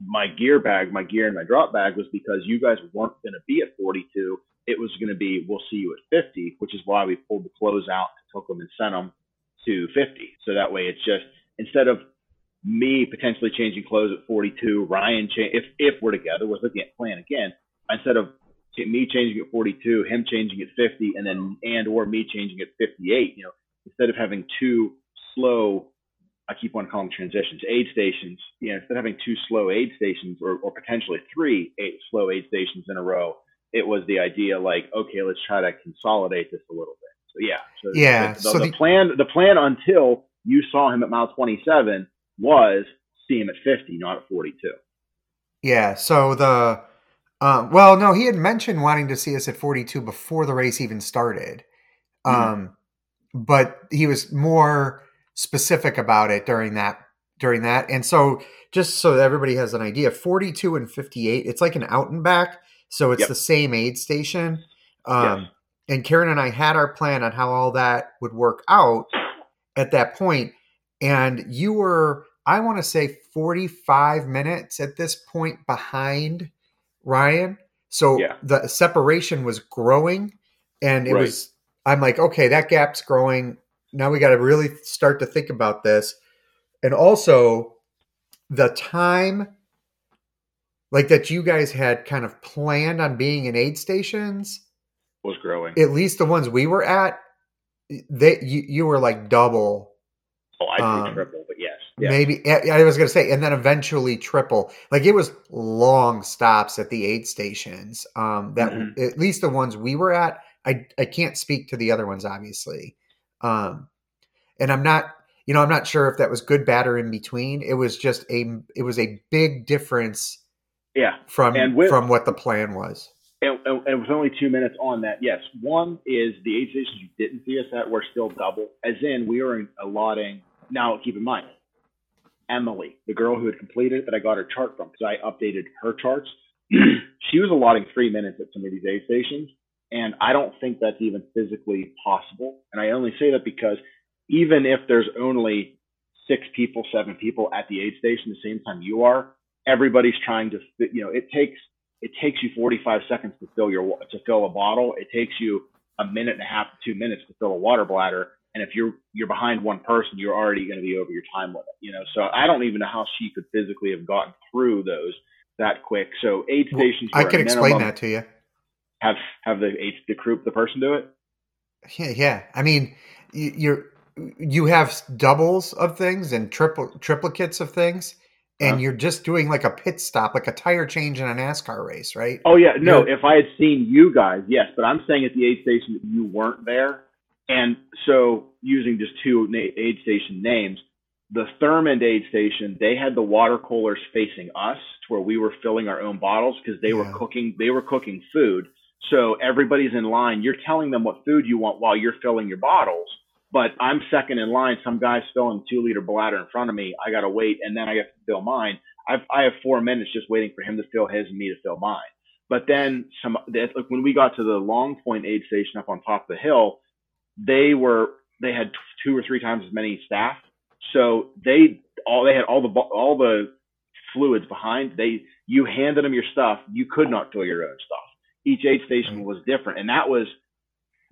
my gear bag. My gear and my drop bag was because you guys weren't going to be at 42. It was going to be, we'll see you at 50, which is why we pulled the clothes out, took them and sent them to 50. So that way it's just instead of me potentially changing clothes at 42, Ryan cha- if if we're together, we're looking at plan again. Instead of me changing at 42, him changing at 50, and then and or me changing at 58. You know, instead of having two slow, I keep on calling transitions, aid stations. You know, instead of having two slow aid stations or, or potentially three slow aid stations in a row, it was the idea like, okay, let's try to consolidate this a little bit. So yeah, so Yeah, The, so the the- plan, the plan until you saw him at mile 27 was see him at 50, not at 42. Yeah. So the um, well, no, he had mentioned wanting to see us at 42 before the race even started. Mhm. Um, but he was more specific about it during that during that. And so just so everybody has an idea, 42 and 58, it's like an out and back. So it's Yep. the same aid station. Um, Yes. and Karen and I had our plan on how all that would work out at that point. And you were, I want to say 45 minutes at this point behind Ryan. So Yeah. the separation was growing and it Right. was, I'm like, okay, that gap's growing. Now we got to really start to think about this. And also the time like that you guys had kind of planned on being in aid stations Was growing. at least the ones we were at, they you, you were like double, oh, I'd say um, triple, but yes. Yeah. maybe. I I was gonna say, and then eventually triple. Like it was long stops at the aid stations. Um, that Mhm. at least the ones we were at. I I can't speak to the other ones, obviously. Um, and I'm not, you know, I'm not sure if that was good, bad, or in between. It was just a, it was a big difference Yeah. from with- from what the plan was. And, and, and with only two minutes on that, yes. One is the aid stations you didn't see us at were still double, as in we were allotting. Now, keep in mind, Emily, the girl who had completed it that I got her chart from, because I updated her charts, she was allotting three minutes at some of these aid stations. And I don't think that's even physically possible. And I only say that because even if there's only six people, seven people at the aid station the same time you are, everybody's trying to, you know, it takes it takes you 45 seconds to fill your to fill a bottle. It takes you a minute and a half to two minutes to fill a water bladder. And if you're you're behind one person, you're already going to be over your time limit. You know, so I don't even know how she could physically have gotten through those that quick. So aid Well, stations. I can explain that to you. Have have the aid the group the person do it. Yeah, yeah. I mean, you're you have doubles of things and triple triplicates of things, and Uh-huh. you're just doing like a pit stop, like a tire change in a NASCAR race, right? Oh yeah, no. You're- If I had seen you guys, yes, but I'm saying at the aid station that you weren't there, and so using just two na- aid station names, the Thurmond aid station, they had the water coolers facing us to where we were filling our own bottles because they Yeah. were cooking. They were cooking food, so everybody's in line. You're telling them what food you want while you're filling your bottles. But I'm second in line. Some guy's filling two liter bladder in front of me. I gotta wait, and then I have to fill mine. I've, I have four minutes just waiting for him to fill his and me to fill mine. But then some, like when we got to the Long Point aid station up on top of the hill, they were they had two or three times as many staff, so they all they had all the all the fluids behind. They you handed them your stuff, you could not fill your own stuff. Each aid station mm-hmm. was different, and that was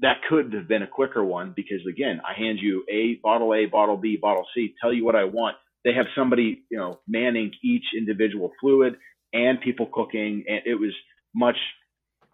that could have been a quicker one because again, I hand you a bottle A, bottle B, bottle C, tell you what I want. They have somebody, you know, manning each individual fluid and people cooking, and it was much.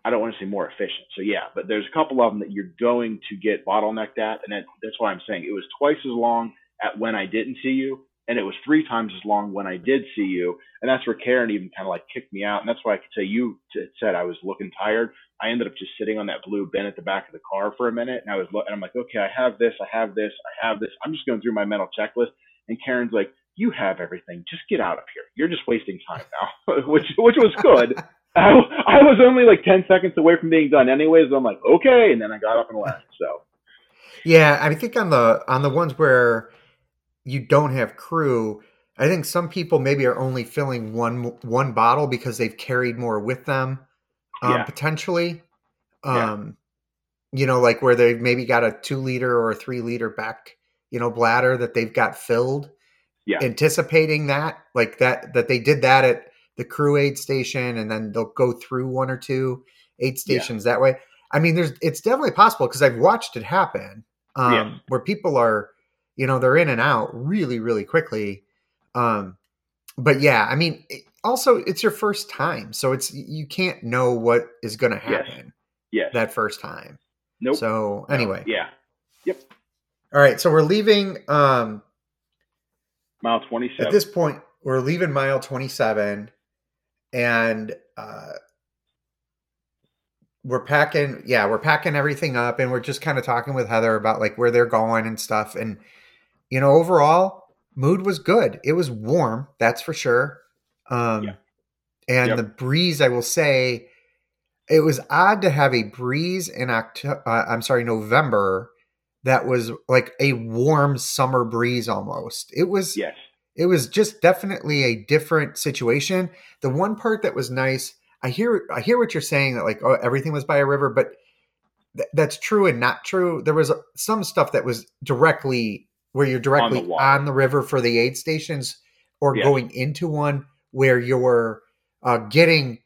I don't want to say more efficient. So yeah, but there's a couple of them that you're going to get bottlenecked at, and that, that's why I'm saying it was twice as long at when I didn't see you, and it was three times as long when I did see you, and that's where Karen even kind of like kicked me out, and that's why I could say you t- said I was looking tired. I ended up just sitting on that blue bin at the back of the car for a minute, and I was lo- and I'm like, okay, I have this, I have this, I have this. I'm just going through my mental checklist, and Karen's like, you have everything, just get out of here. You're just wasting time now, which which was good. I, I was only like 10 seconds away from being done anyways. I'm like, okay. And then I got up and left. So, Yeah, I think on the on the ones where you don't have crew, I think some people maybe are only filling one one bottle because they've carried more with them, um, Yeah. potentially. Yeah. Um, you know, like where they've maybe got a two liter or a three liter back, you know, bladder that they've got filled. Yeah. Anticipating that, like that, that they did that at the crew aid station, and then they'll go through one or two aid Yeah. stations that way. I mean, there's it's definitely possible because I've watched it happen um, where people are you know they're in and out really really quickly um but yeah i mean it- also it's your first time so it's you can't know what is going to Yes. happen Yes. that first time nope. so anyway Yeah. Yep. All right so we're leaving um Mile 27. at this point we're leaving mile 27 and uh we're packing yeah we're packing everything up and we're just kind of talking with heather about like where they're going and stuff and you know overall mood was good it was warm that's for sure um Yeah. and Yep. the breeze i will say it was odd to have a breeze in october uh, i'm sorry november that was like a warm summer breeze almost it was yes. it was just definitely a different situation. The one part that was nice, I hear I hear what you're saying that like oh everything was by a river, but th- that's true and not true. There was uh, some stuff that was directly where you're directly on the, water. river for the aid stations or Yes. going into one where you're uh, getting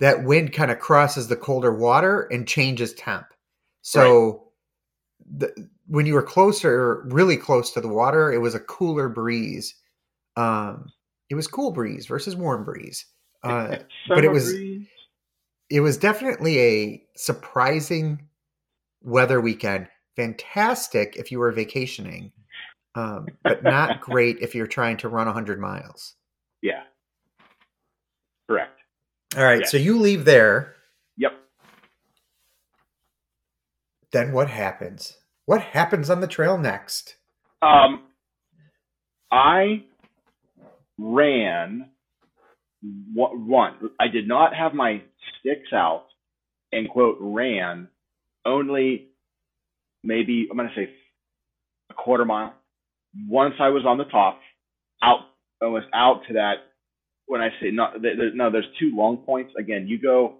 that wind kind of crosses the colder water and changes temp. So the, when you were closer, really close to the water, it was a cooler breeze. Um, it was cool breeze versus warm breeze. Uh, but it was- breeze. it was definitely a surprising weather weekend. Fantastic if you were vacationing, um, but not great if you're trying to run 100 miles. Yeah. Correct. All right, Yeah. so you leave there. Yep. Then what happens? What happens on the trail next? Um, I ran one. I did not have my sticks out and quote ran only maybe I'm going to say a quarter mile. Once I was on the top, out almost out to that. When I say no, there, there- no, there's two long points. Again, you go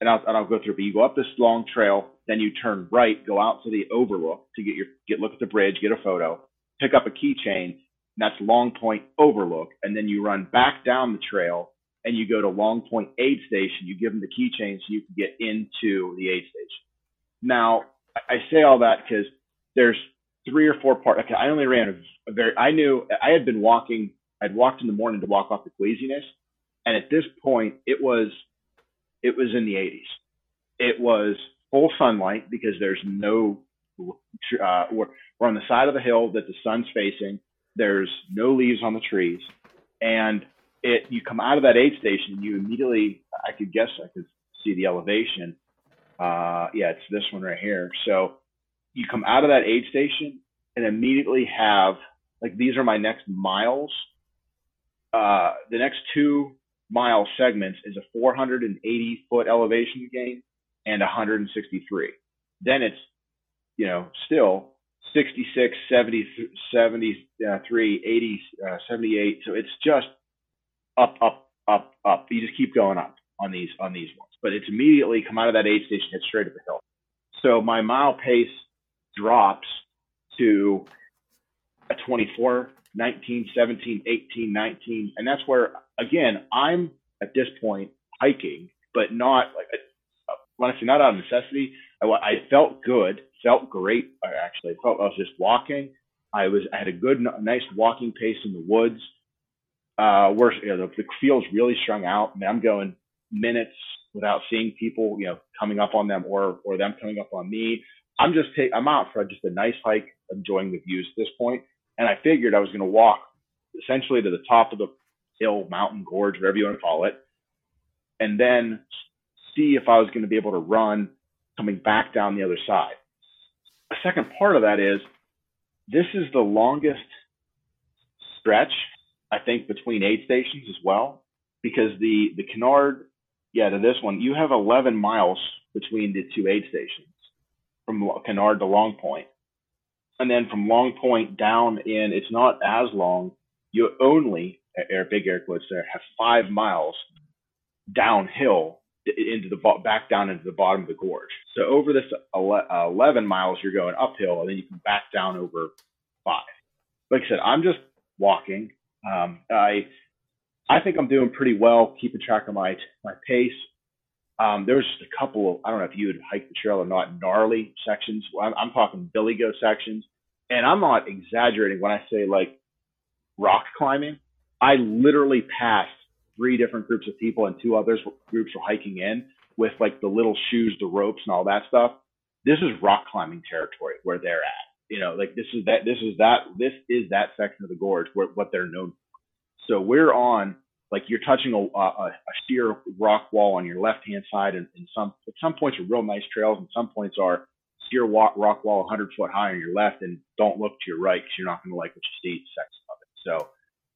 and I'll, and I'll go through, but you go up this long trail, then you turn right, go out to the overlook to get your get look at the bridge, get a photo, pick up a keychain, that's Long Point Overlook, and then you run back down the trail and you go to Long Point Aid Station. You give them the keychain so you can get into the aid station. Now, I say all that because there's three or four parts. Okay, I only ran a, a very. I knew I had been walking. I'd walked in the morning to walk off the queasiness, and at this point, it was it was in the 80s. It was full sunlight because there's no. Uh, we're, we're on the side of the hill that the sun's facing. There's no leaves on the trees, and it. You come out of that aid station, you immediately. I could guess I could see the elevation. Uh, yeah, it's this one right here. So you come out of that aid station and immediately have like these are my next miles. Uh, the next two mile segments is a 480 foot elevation gain and 163. Then it's, you know, still 66, 70, 73, 80, uh, 78. So it's just up, up, up, up. You just keep going up on these on these ones. But it's immediately come out of that aid station, head straight up the hill. So my mile pace drops to a 24, 19, 17, 18, 19. And that's where, again, I'm at this point hiking, but not like, uh, when I say not out of necessity, I, I felt good, felt great. I actually felt I was just walking. I was, I had a good, nice walking pace in the woods. Uh, where you know, the, the field's really strung out. I mean, I'm going minutes without seeing people, you know, coming up on them or, or them coming up on me. I'm just take, I'm out for just a nice hike, enjoying the views at this point. And I figured I was going to walk essentially to the top of the hill, mountain, gorge, whatever you want to call it, and then see if I was going to be able to run coming back down the other side. A second part of that is this is the longest stretch, I think, between aid stations as well, because the, the Cunard, yeah, to this one, you have 11 miles between the two aid stations from Cunard to Long Point. And then from Long Point down in, it's not as long. You only, air big air quotes there, have five miles downhill into the back down into the bottom of the gorge. So over this ele- uh, 11 miles, you're going uphill, and then you can back down over five. Like I said, I'm just walking. Um, I I think I'm doing pretty well, keeping track of my my pace. Um, there was just a couple of I don't know if you would hike the trail or not, gnarly sections. I'm, I'm talking Billy Go sections and I'm not exaggerating when I say like rock climbing. I literally passed three different groups of people and two others groups were hiking in with like the little shoes, the ropes, and all that stuff. This is rock climbing territory where they're at. You know, like this is that this is that this is that section of the gorge where what they're known for. So we're on like you're touching a, a, a sheer rock wall on your left hand side, and, and some some points are real nice trails, and some points are sheer rock, rock wall 100 foot high on your left, and don't look to your right because you're not going to like what you see section of it.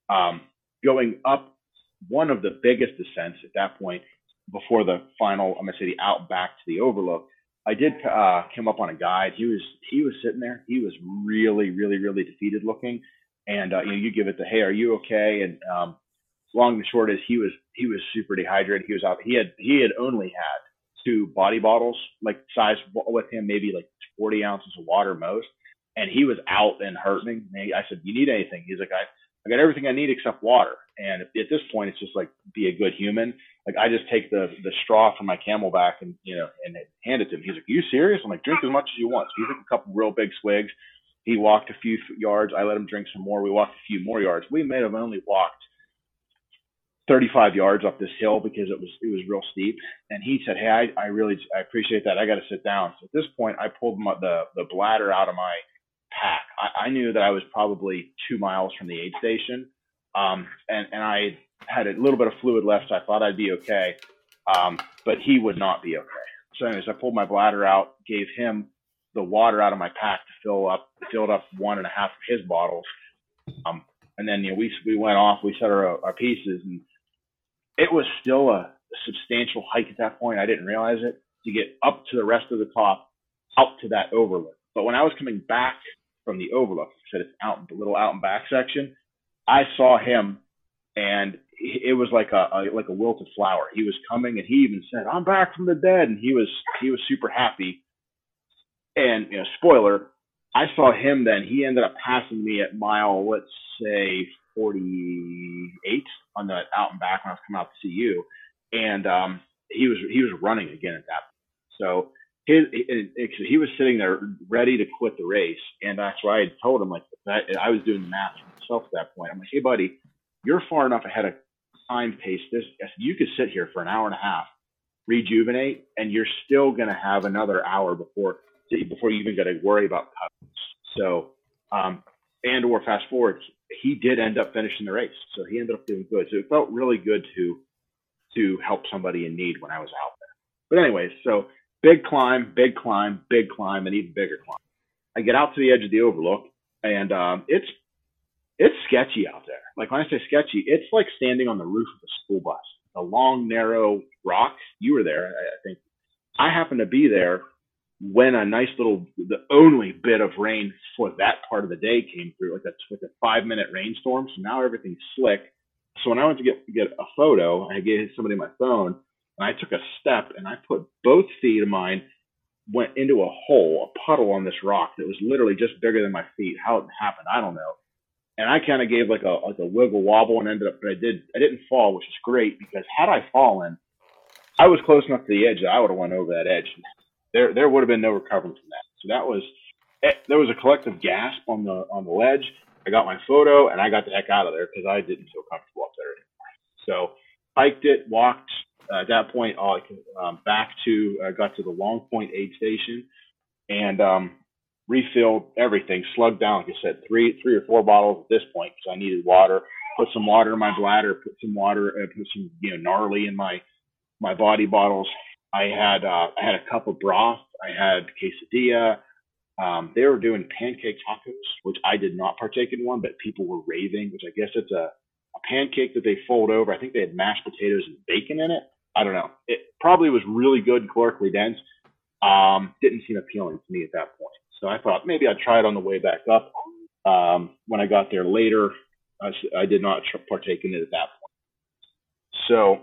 So um, going up one of the biggest descents at that point before the final, I'm gonna say the out back to the overlook. I did uh, come up on a guide. He was he was sitting there. He was really really really defeated looking, and uh, you know you give it the hey are you okay? And um, long and short is he was he was super dehydrated. He was out. He had he had only had two body bottles like size with him, maybe like 40 ounces of water most, and he was out and hurting. And I said, "You need anything?" He's like, "I I got everything I need except water." And at this point, it's just like be a good human. Like I just take the the straw from my CamelBak and you know and hand it to him. He's like, "You serious?" I'm like, "Drink as much as you want." So he took a couple real big swigs. He walked a few yards. I let him drink some more. We walked a few more yards. We may have only walked 35 yards up this hill because it was it was real steep. And he said, "Hey, I, I really I appreciate that. I got to sit down." So at this point, I pulled my, the the bladder out of my pack. I, I knew that I was probably two miles from the aid station, um, and and I had a little bit of fluid left, so I thought I'd be okay. Um, but he would not be okay. So anyways, I pulled my bladder out, gave him the water out of my pack to fill up, filled up one and a half of his bottles. Um, and then you know we we went off, we set our our pieces, and it was still a, substantial hike at that point. I didn't realize it to get up to the rest of the top, out to that overlook. But when I was coming back from the overlook, I said it's out in the little out and back section. I saw him, and it was like a, a like a wilted flower. He was coming, and he even said, "I'm back from the dead," and he was he was super happy. And you know, spoiler, I saw him then. He ended up passing me at mile, let's say 48 on the out and back when I was coming out to see you, and um, he was he was running again at that. Point. So his it, he was sitting there ready to quit the race, and that's why I had told him like that. I was doing the math myself at that point. I'm like, hey buddy, you're far enough ahead of time pace. This you could sit here for an hour and a half, rejuvenate, and you're still gonna have another hour before before you even got to worry about cuts. So, um, and or fast forward, he did end up finishing the race, so he ended up doing good. So it felt really good to to help somebody in need when I was out there. But anyways, so big climb, big climb, big climb, and even bigger climb. I get out to the edge of the overlook, and um, it's it's sketchy out there. Like when I say sketchy, it's like standing on the roof of a school bus. A long, narrow rock. You were there, I, I think. I happened to be there when a nice little, the only bit of rain for that part of the day came through, like a like a five minute rainstorm. So now everything's slick. So when I went to get get a photo, I gave somebody my phone, and I took a step, and I put both feet of mine went into a hole, a puddle on this rock that was literally just bigger than my feet. How it happened, I don't know. And I kind of gave like a like a wiggle wobble and ended up, but I did I didn't fall, which is great because had I fallen, I was close enough to the edge that I would have went over that edge. There there would have been no recovering from that. So that was there was a collective gasp on the on the ledge. I got my photo and I got the heck out of there because I didn't feel comfortable up there anymore. So hiked it, walked. Uh, at that point, uh, um, back to uh, got to the Long Point aid station and um, refilled everything. Slugged down, like I said, three three or four bottles at this point because I needed water. Put some water in my bladder. Put some water. Uh, put some you know gnarly in my my body bottles. I had uh, I had a cup of broth. I had quesadilla. Um, they were doing pancake tacos, which I did not partake in one, but people were raving, which I guess it's a, a pancake that they fold over. I think they had mashed potatoes and bacon in it. I don't know. It probably was really good, calorically dense. Um, didn't seem appealing to me at that point. So I thought maybe I'd try it on the way back up. Um, when I got there later, I, I did not partake in it at that point. So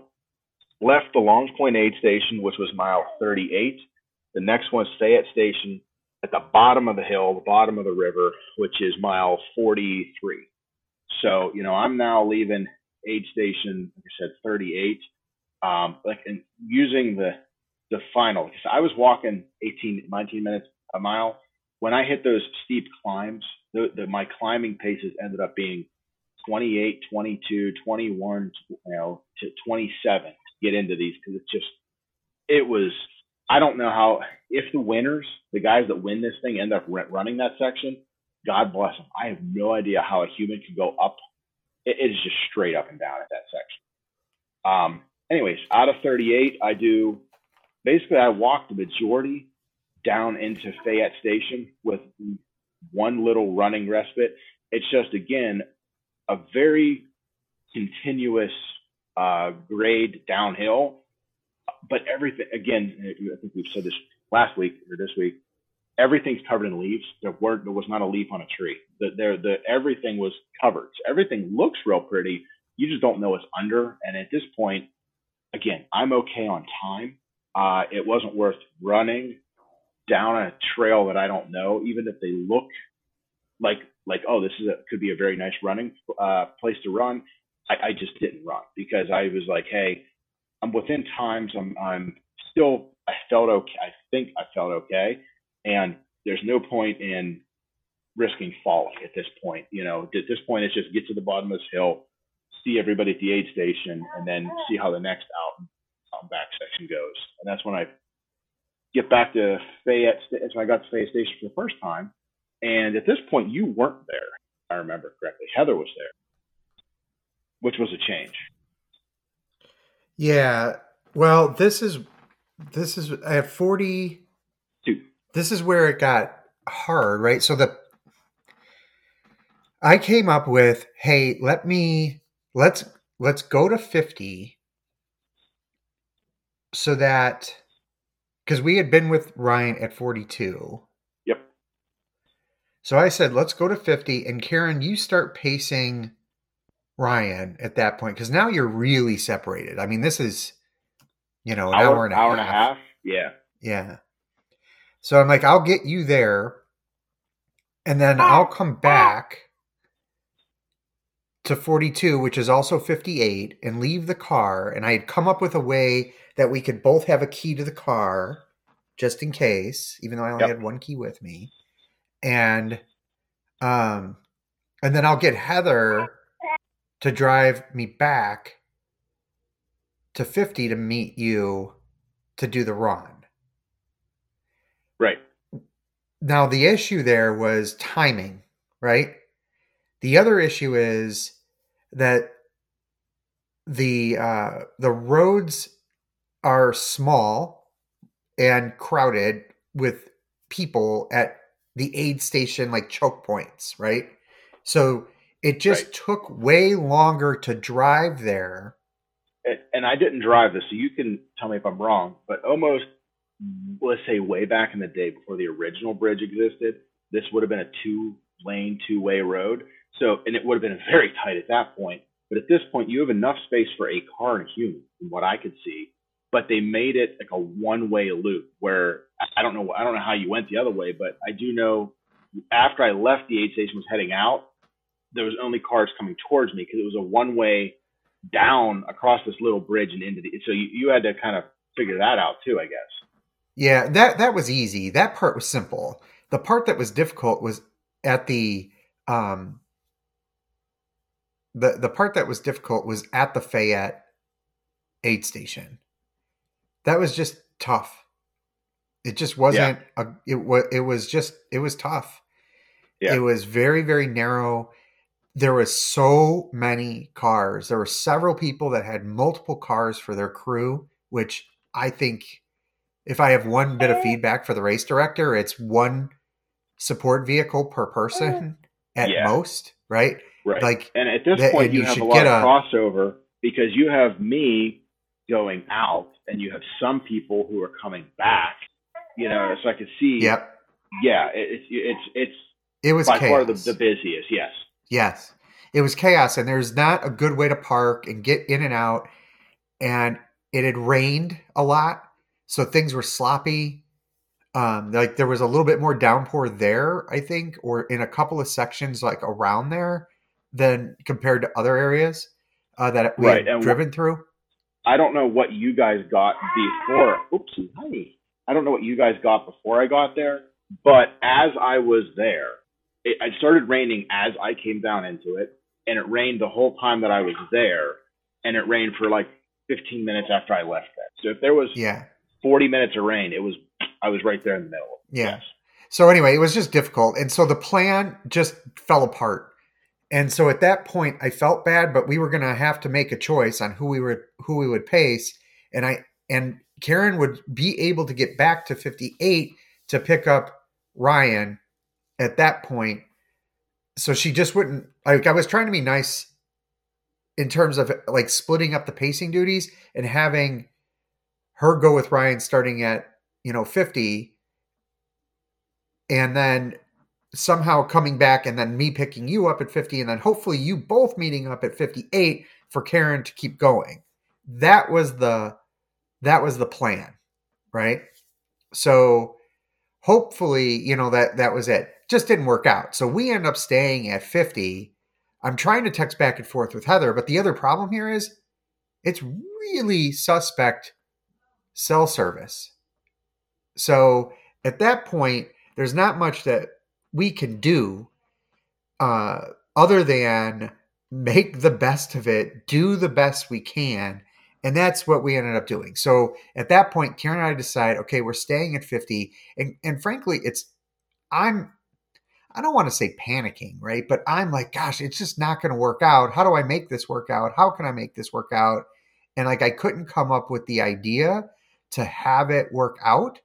left the Longs Point aid station, which was mile 38. The next one, Fayette Station, at the bottom of the hill, the bottom of the river, which is mile 43. So, you know, I'm now leaving aid station, like I said, 38. Um, like and using the the final, because I was walking 18, 19 minutes a mile. When I hit those steep climbs, the, the my climbing paces ended up being 28, 22, 21, you know, to 27 to get into these because it's just it was. I don't know how if the winners, the guys that win this thing, end up running that section. God bless them. I have no idea how a human can go up. It is just straight up and down at that section. Um, anyways, out of 38, I do basically I walk the majority down into Fayette Station with one little running respite. It's just again a very continuous uh, grade downhill, but everything again. I think we've said this last week or this week. Everything's covered in leaves. There weren't, there was not a leaf on a tree. The, there the everything was covered. So everything looks real pretty. You just don't know what's under. And at this point, again, I'm okay on time. Uh, it wasn't worth running down a trail that I don't know, even if they look like like oh this is a, could be a very nice running uh, place to run. I, I just didn't run because I was like, hey, I'm within times. I'm I'm still I felt okay. I think I felt okay, and there's no point in risking falling at this point. You know, at this point, it's just get to the bottom of this hill, see everybody at the aid station, and then see how the next out out back section goes. And that's when I get back to Fayette. So I got to Fayette Station for the first time, and at this point, you weren't there. I remember correctly. Heather was there, which was a change. Yeah. Well, this is this is at 42. This is where it got hard, right? So the I came up with, hey, let me let's let's go to 50 so that because we had been with Ryan at 42. Yep. So I said, let's go to 50. And Karen, you start pacing Ryan at that point because now you're really separated. I mean, this is, you know, an hour, hour and a hour half. and a half. Yeah. Yeah. So I'm like, I'll get you there. And then I'll come back to 42, which is also 58, and leave the car. And I had come up with a way that we could both have a key to the car just in case, even though I only Yep. had one key with me. And um and then I'll get Heather to drive me back to 50 to meet you to do the run. Right. Now the issue there was timing, right? The other issue is that the uh, the roads are small and crowded with people at the aid station like choke points, right? So it just Right. took way longer to drive there. And, and I didn't drive this, so you can tell me if I'm wrong. But almost, let's say, way back in the day before the original bridge existed, this would have been a two-lane, two-way road. So, and it would have been very tight at that point. But at this point, you have enough space for a car and a human, from what I could see. But they made it like a one-way loop where I- I don't know, I don't know how you went the other way, but I do know after I left the aid station was heading out, there was only cars coming towards me because it was a one-way down across this little bridge and into the. So you, you had to kind of figure that out too, I guess. Yeah, that that was easy. That part was simple. The part that was difficult was at the um the the part that was difficult was at the Fayette aid station. That was just tough. It just wasn't a it was it was just it was tough. Yeah. It was very very narrow. There was so many cars. There were several people that had multiple cars for their crew, which I think if I have one bit of uh. feedback for the race director, it's one support vehicle per person uh. at Yeah. most, right? Right. Like and at this that- point, and you, you have a lot of a- crossover because you have me going out and you have some people who are coming back. You know, so I could see. yep, Yeah, it, it's it's it's it was by chaos. far the, the busiest. Yes. Yes. It was chaos and there's not a good way to park and get in and out. And it had rained a lot. So things were sloppy. Um, like there was a little bit more downpour there, I think, or in a couple of sections like around there than compared to other areas uh, that we Right, had and wh- driven through. I don't know what you guys got before. Oopsie, honey. I don't know what you guys got before I got there, but as I was there, it, it started raining as I came down into it, and it rained the whole time that I was there, and it rained for like 15 minutes after I left that. So if there was Yeah. 40 minutes of rain, it was I was right there in the middle. Yeah. Yes. So anyway, it was just difficult. And so the plan just fell apart. And so at that point I felt bad, but we were going to have to make a choice on who we were who we would pace and I and Karen would be able to get back to 58 to pick up Ryan at that point. So she just wouldn't like I was trying to be nice in terms of like splitting up the pacing duties and having her go with Ryan starting at, you know, 50 and then somehow coming back and then me picking you up at 50 and then hopefully you both meeting up at 58 for Karen to keep going. That was the that was the plan, right? So hopefully, you know that that was it. Just didn't work out. So we end up staying at 50. I'm trying to text back and forth with Heather, but the other problem here is it's really suspect cell service. So at that point, there's not much that we can do uh, other than make the best of it, do the best we can. And that's what we ended up doing. So at that point, Karen and I decide, okay, we're staying at 50. And, and frankly, it's, I'm, I don't want to say panicking, right? But I'm like, gosh, it's just not going to work out. How do I make this work out? How can I make this work out? And like, I couldn't come up with the idea to have it work out.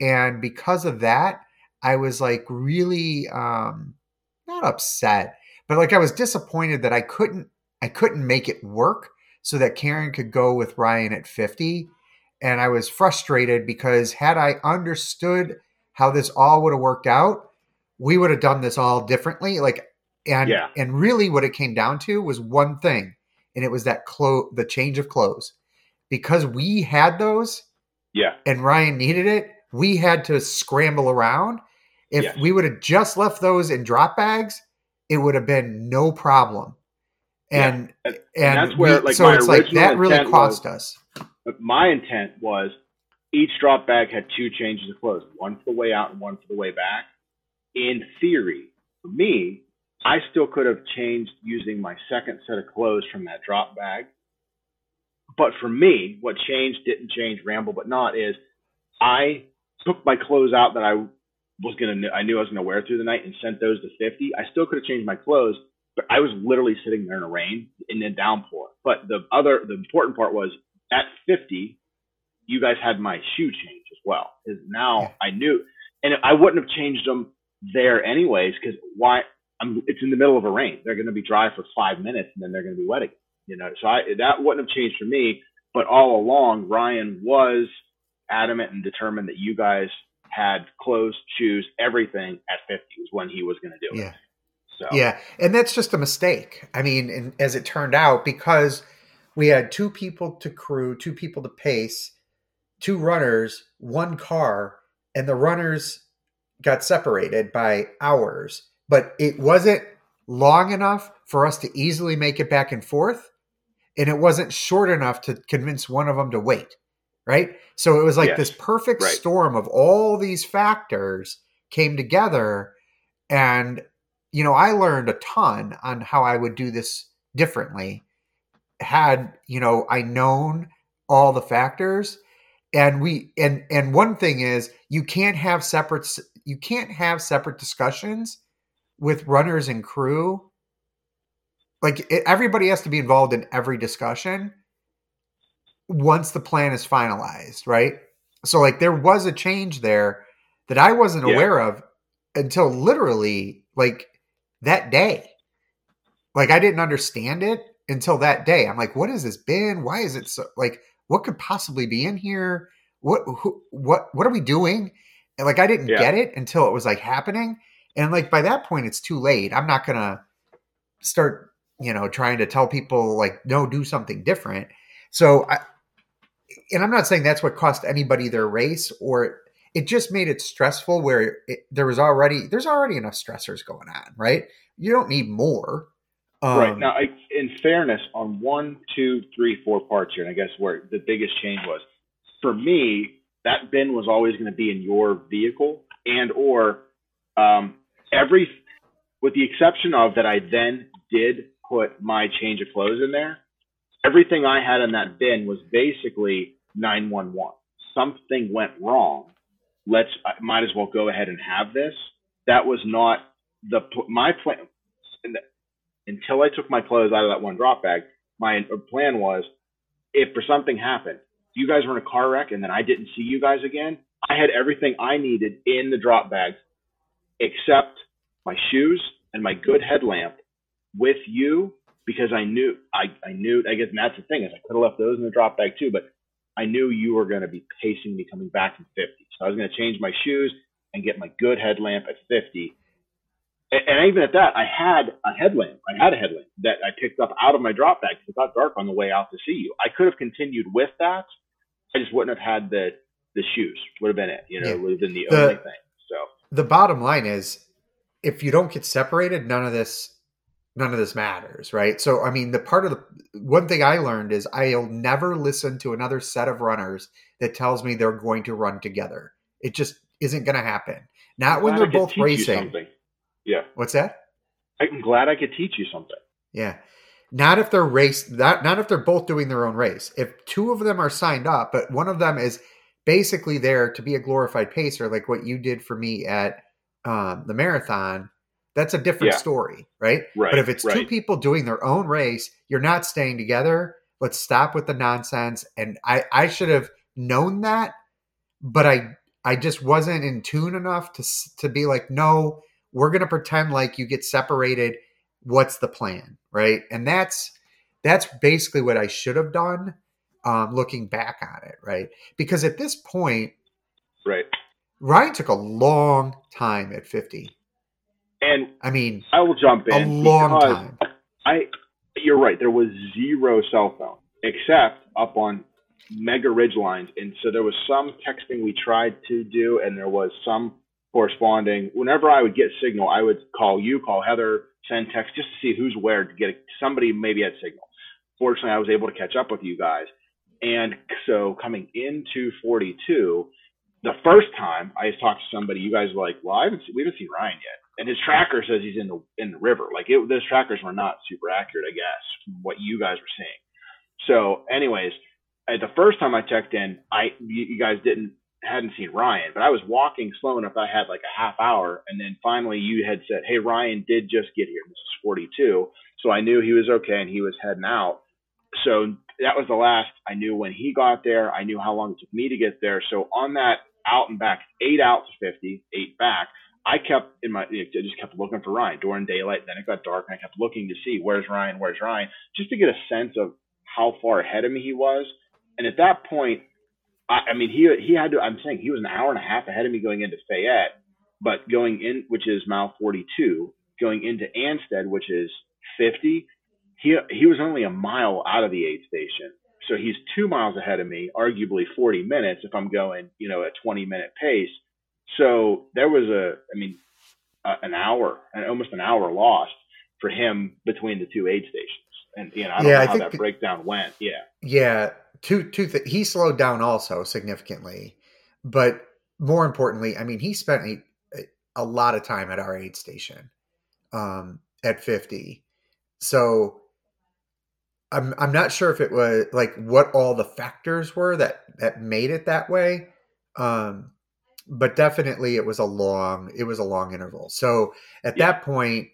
And because of that, I was like really um not upset, but like I was disappointed that I couldn't I couldn't make it work so that Karen could go with Ryan at 50. And I was frustrated because had I understood how this all would have worked out, we would have done this all differently. Like and Yeah. and really what it came down to was one thing, and it was that clo the change of clothes. Because we had those, Yeah. and Ryan needed it, we had to scramble around. If we would have just left those in drop bags, it would have been no problem. Yeah. And And- and, that's where, we- like, so my it's like that really cost was- us. But my intent was each drop bag had two changes of clothes, one for the way out and one for the way back. In theory, for me, I still could have changed using my second set of clothes from that drop bag. But for me, what changed, didn't change, ramble but not, is I took my clothes out that I was gonna, I knew I was gonna wear through the night and sent those to 50. I still could have changed my clothes, but I was literally sitting there in a rain in a downpour. But the other, the important part was at 50, you guys had my shoe change as well. Because now I knew, and I wouldn't have changed them there anyways. Because why? I'm, it's in the middle of a rain. They're going to be dry for five minutes, and then they're going to be wet again. You know, so I, that wouldn't have changed for me. But all along, Ryan was adamant and determined that you guys had clothes, shoes, everything at 50 was when he was going to do Yeah. it. So Yeah, and that's just a mistake. I mean, and as it turned out, because we had two people to crew, two people to pace, two runners, one car, and the runners got separated by hours, but it wasn't long enough for us to easily make it back and forth, and it wasn't short enough to convince one of them to wait. Right? So it was like Yes, this perfect right. storm of all these factors came together and you know, I learned a ton on how I would do this differently. Had, you know, I known all the factors and we and and one thing is you can't have separate you can't have separate discussions with runners and crew. Like it, everybody has to be involved in every discussion once the plan is finalized, right? So like there was a change there that I wasn't Yeah. aware of until literally like that day. Like I didn't understand it until that day. I'm like, what has this been? Why is it so like what could possibly be in here? What who, what what are we doing? Like I didn't Yeah. get it until it was like happening. And like by that point it's too late. I'm not going to start, you know, trying to tell people like no, do something different. So I and I'm not saying that's what cost anybody their race or it just made it stressful where it, there was already there's already enough stressors going on, right? You don't need more. Um, right now, I, in fairness, on one, two, three, four parts here, and I guess where the biggest change was for me, that bin was always going to be in your vehicle, and or um, every with the exception of that, I then did put my change of clothes in there. Everything I had in that bin was basically 911. Something went wrong. Let's, I might as well go ahead and have this. That was not the, my plan. Until I took my clothes out of that one drop bag, my plan was if for something happened, you guys were in a car wreck and then I didn't see you guys again, I had everything I needed in the drop bags except my shoes and my good headlamp with you because I knew I, I knew I guess and that's the thing is I could have left those in the drop bag too, but I knew you were going to be pacing me coming back from 50. So I was going to change my shoes and get my good headlamp at 50. And, even at that, I had a headlamp. I had a headlamp that I picked up out of my drop bag it got dark on the way out to see you. I could have continued with that. I just wouldn't have had the the shoes. Would have been it. You know, Yeah. would have been the, The- only thing. So the bottom line is if you don't get separated none of this none of this matters right so i mean the part of the one thing i learned is i'll never listen to another set of runners that tells me they're going to run together it just isn't going to happen not when they're both racing. Yeah, what's that I'm glad I could teach you something. yeah not if they're race not, not if they're both doing their own race. If two of them are signed up but one of them is basically there to be a glorified pacer like what you did for me at um, the marathon that's a different Yeah. story right? Right. but if it's two people doing their own race you're not staying together let's stop with the nonsense. And i i should have known that but i i just wasn't in tune enough to to be like no we're going to pretend like you get separated. What's the plan right and that's that's basically what i should have done um looking back on it right because at this point right. ryan took a long time at 50 And i mean I will jump in a long time I, you're right. There was zero cell phone except up on mega ridge lines, and so there was some texting we tried to do, and there was some corresponding. Whenever I would get signal, I would call you, call Heather, send text just to see who's where to get somebody maybe had signal. Fortunately, I was able to catch up with you guys, and so coming into 42, the first time I talked to somebody, you guys were like, "Well, I haven't seen, we haven't seen Ryan yet." and his tracker says he's in the in the river. Like it, those trackers were not super accurate, I guess, from what you guys were seeing. So, anyways, at the first time I checked in, I you, you guys didn't hadn't seen Ryan, but I was walking slow enough. I had like a half hour, and then finally you had said, "Hey, Ryan did just get here. This is 42." So I knew he was okay and he was heading out. So that was the last I knew when he got there. I knew how long it took me to get there. So on that out and back, eight out to 50, eight back. I kept in my, I just kept looking for Ryan during daylight. Then it got dark, and I kept looking to see where's Ryan, where's Ryan, just to get a sense of how far ahead of me he was. And at that point, I, I mean, he he had to. I'm saying he was an hour and a half ahead of me going into Fayette, but going in, which is mile 42, going into Ansted, which is 50, he he was only a mile out of the aid station. So he's two miles ahead of me, arguably 40 minutes if I'm going, you know, at 20 minute pace. So there was a, I mean, uh, an hour, and almost an hour lost for him between the two aid stations. And you know, I don't Yeah, I know how think that breakdown went. Yeah, Yeah, two two. Th- he slowed down also significantly, but more importantly, I mean, he spent a, a lot of time at our aid station um, at fifty. So I'm I'm not sure if it was like what all the factors were that that made it that way. Um, but definitely it was a long it was a long interval. So at Yeah. that point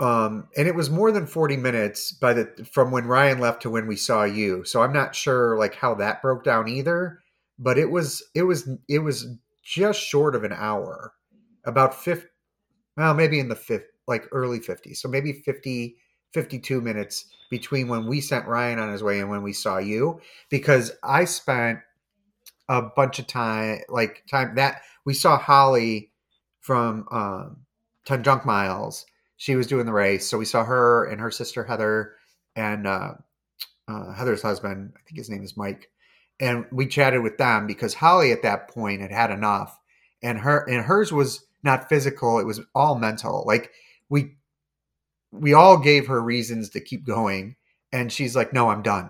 um and it was more than 40 minutes by the from when Ryan left to when we saw you. So I'm not sure like how that broke down either, but it was it was it was just short of an hour. About 50 well maybe in the fifth like early 50s. So maybe 50 52 minutes between when we sent Ryan on his way and when we saw you because I spent a bunch of time like time that we saw Holly from um Ten Junk Miles. She was doing the race, so we saw her and her sister Heather and uh, uh, Heather's husband. I think his name is Mike, and we chatted with them because Holly at that point had had enough, and her and hers was not physical; it was all mental. Like we we all gave her reasons to keep going, and she's like, "No, I'm done."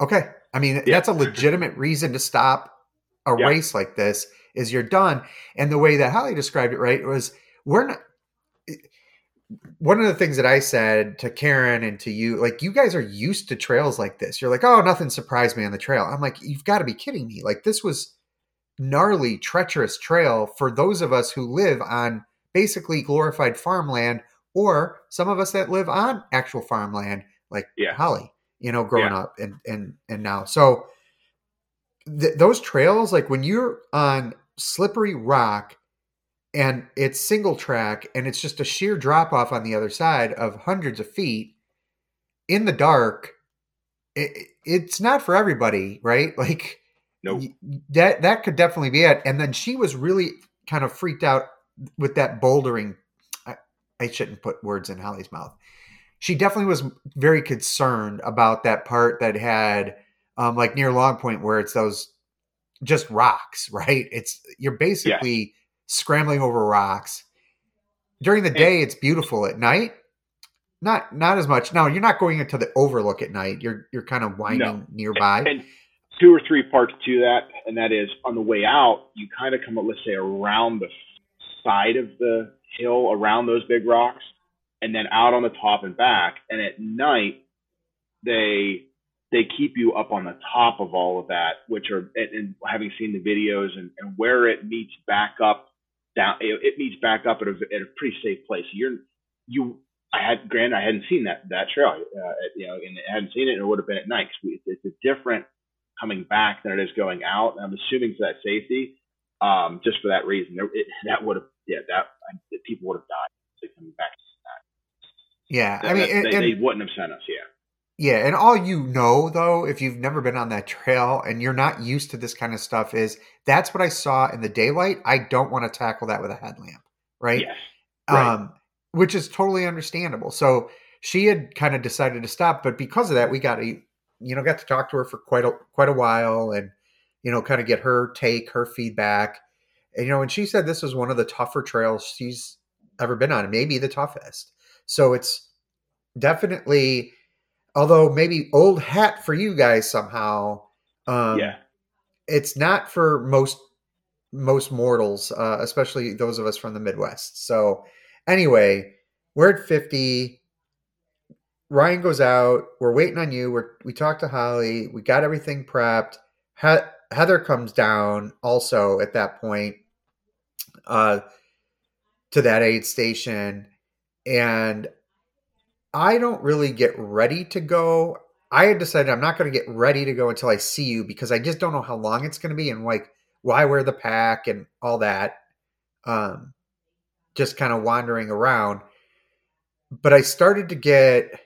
Okay, I mean Yeah. that's a legitimate reason to stop a Yeah. race like this. Is you're done, and the way that Holly described it, right, was we're not one of the things that I said to Karen and to you, like you guys are used to trails like this. You're like, oh, nothing surprised me on the trail. I'm like, you've got to be kidding me. Like this was gnarly, treacherous trail for those of us who live on basically glorified farmland, or some of us that live on actual farmland, like Yeah. Holly, you know, growing Yeah. up and and and now. So th- those trails, like when you're on slippery rock and it's single track and it's just a sheer drop off on the other side of hundreds of feet in the dark, it, it's not for everybody, right? Like Nope. that that could definitely be it. And then she was really kind of freaked out with that bouldering. I, I shouldn't put words in Holly's mouth. She definitely was very concerned about that part that had um, like near Long Point where it's those just rocks, right? It's you're basically scrambling over rocks. During the day, it's beautiful. At night, not not as much. Now you're not going into the overlook at night. You're you're kind of winding nearby. And two or three parts to that, and that is on the way out, you kind of come up, let's say, around the side of the hill, around those big rocks, and then out on the top and back. And at night, they they keep you up on the top of all of that, which are and, and having seen the videos and, and where it meets back up down, it, it meets back up at a at a pretty safe place. You're you. I had, granted, I hadn't seen that that trail, uh, you know, and I hadn't seen it, and it would have been at night. 'cause we, it's a different coming back than it is going out. And I'm assuming for that safety, um, just for that reason, there, it, that would have, yeah, that I- people would have died coming back. yeah, That, I mean, that- and- they, and- they wouldn't have sent us. Yeah, Yeah, and all you know though, if you've never been on that trail and you're not used to this kind of stuff, is that's what I saw in the daylight. I don't want to tackle that with a headlamp, right? yes, right. Um, which is totally understandable. So she had kind of decided to stop, but because of that, we got to, you know, got to talk to her for quite a quite a while, and you know, kind of get her take, her feedback, and you know, and she said this was one of the tougher trails she's ever been on, maybe the toughest. So it's definitely, although maybe old hat for you guys somehow. Um, yeah, it's not for most most mortals, uh, especially those of us from the Midwest. So anyway, we're at fifty. Ryan goes out. We're waiting on you. We're we talked to Holly. We got everything prepped. He- Heather comes down also at that point uh, to that aid station, and I don't really get ready to go. I had decided I'm not going to get ready to go until I see you because I just don't know how long it's going to be and like why wear the pack and all that. Um, just kind of wandering around. But I started to get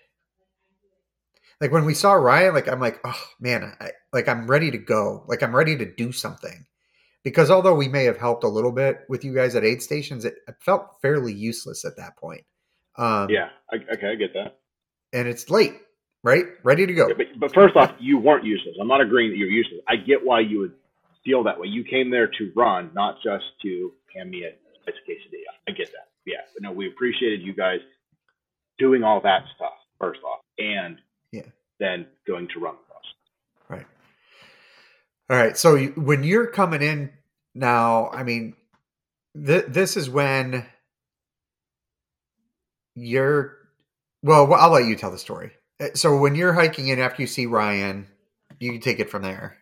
like when we saw Ryan, like I'm like, oh man, I, like I'm ready to go. Like I'm ready to do something. Because although we may have helped a little bit with you guys at aid stations, it, it felt fairly useless at that point. Um, yeah. I, okay, I get that. and it's late, right? Ready to go. Yeah, but, but first off, you weren't useless. I'm not agreeing that you're useless. I get why you would feel that way. You came there to run, not just to hand me a slice of quesadilla. I get that. Yeah, but no, we appreciated you guys doing all that stuff first off, and Yeah. then going to run across. Right. All right. So you- when you're coming in now, I mean, th- this is when you're. Well, I'll let you tell the story. Uh, So when you're hiking in after you see Ryan, you can take it from there.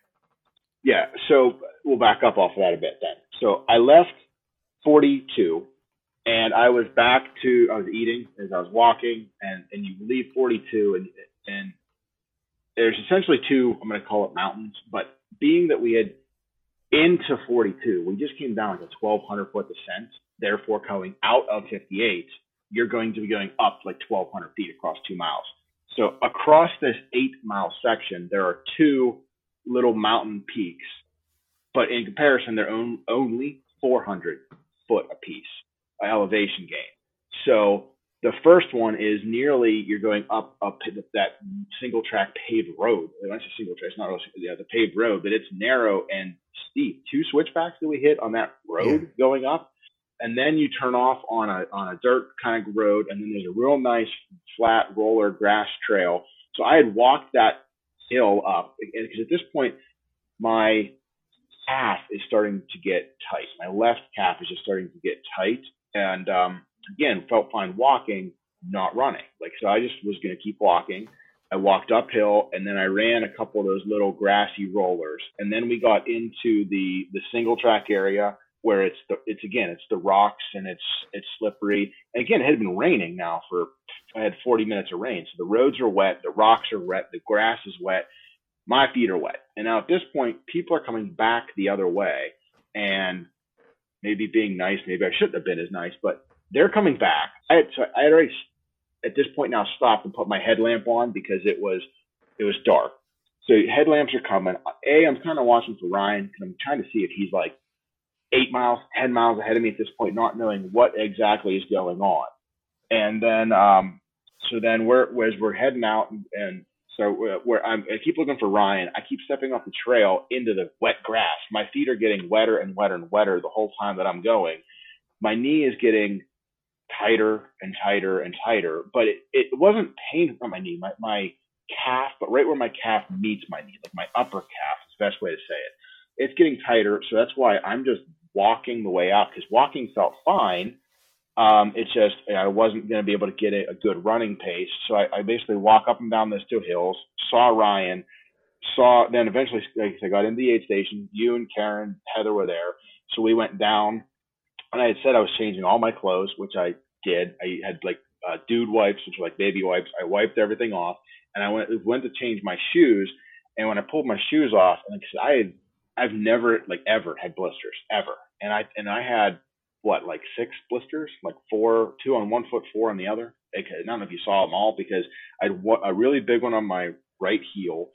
Yeah, so we'll back up off of that a bit then. So I left 42 and I was back to, I was eating as I was walking and, and you leave 42 and, and there's essentially two, I'm going to call it mountains, but being that we had into 42, we just came down like a 1200 foot descent, therefore coming out of 58, you're going to be going up like 1200 feet across two miles. So across this eight mile section, there are two little mountain peaks, but in comparison, they're on, only 400 foot apiece elevation gain. So the first one is nearly you're going up up that single track paved road. When I say single track, it's not really yeah, the paved road, but it's narrow and steep. Two switchbacks that we hit on that road going up, and then you turn off on a on a dirt kind of road, and then there's a real nice flat roller grass trail. So I had walked that hill up because at this point my calf is starting to get tight. My left calf is just starting to get tight, and um, again, felt fine walking, not running. Like, so I just was going to keep walking. I walked uphill and then I ran a couple of those little grassy rollers. And then we got into the, the single track area where it's the, it's again, it's the rocks and it's, it's slippery. And again, it had been raining now for, I had 40 minutes of rain. So the roads are wet, the rocks are wet, the grass is wet, my feet are wet. And now at this point, people are coming back the other way and maybe being nice. Maybe I shouldn't have been as nice, but they're coming back. I had, so I had already at this point now stopped and put my headlamp on because it was it was dark. So headlamps are coming. A, I'm kind of watching for Ryan because I'm trying to see if he's like eight miles, ten miles ahead of me at this point, not knowing what exactly is going on. And then, um, so then we're as we're heading out, and, and so I'm, I keep looking for Ryan. I keep stepping off the trail into the wet grass. My feet are getting wetter and wetter and wetter the whole time that I'm going. My knee is getting tighter and tighter and tighter, but it, it wasn't pain on my knee, my, my calf, but right where my calf meets my knee, like my upper calf is the best way to say it. It's getting tighter. So that's why I'm just walking the way out because walking felt fine. Um, it's just I wasn't going to be able to get a, a good running pace. So I, I basically walk up and down those two hills, saw Ryan, saw, then eventually like I got into the aid station. You and Karen, Heather were there. So we went down and I had said I was changing all my clothes, which I did. I had like uh, dude wipes, which were like baby wipes. I wiped everything off, and I went went to change my shoes. And when I pulled my shoes off, and like I had, I've never like ever had blisters ever, and I and I had what like six blisters, like four, two on one foot, four on the other. I don't know if you saw them all because I had a really big one on my right heel,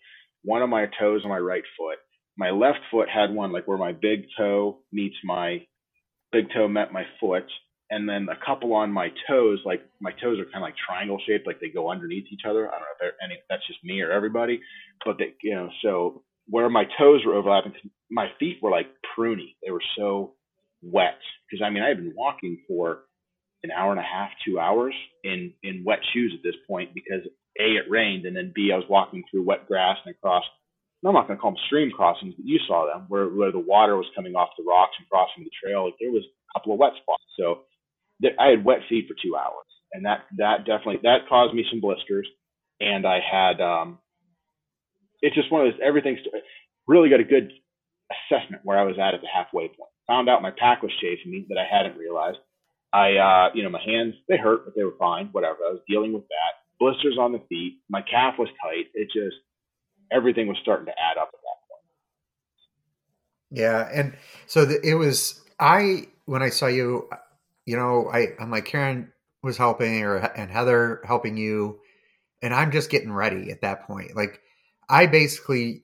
one on my toes on my right foot. My left foot had one like where my big toe meets my big toe met my foot, and then a couple on my toes. Like my toes are kind of like triangle shaped, like they go underneath each other. I don't know if any that's just me or everybody, but they, you know, so where my toes were overlapping, my feet were like pruny. They were so wet because I mean I had been walking for an hour and a half, two hours in in wet shoes at this point because a it rained and then b I was walking through wet grass and across I'm not going to call them stream crossings, but you saw them where, where the water was coming off the rocks and crossing the trail. Like there was a couple of wet spots. So there, I had wet feet for two hours, and that that definitely that caused me some blisters. And I had um, it's just one of those everything's really got a good assessment where I was at at the halfway point. Found out my pack was chasing me that I hadn't realized. I uh, you know my hands they hurt, but they were fine. Whatever. I was dealing with that. Blisters on the feet. My calf was tight. It just everything was starting to add up at that point. Yeah, and so the, it was I when I saw you, you know, I I'm like Karen was helping or and Heather helping you, and I'm just getting ready at that point. Like I basically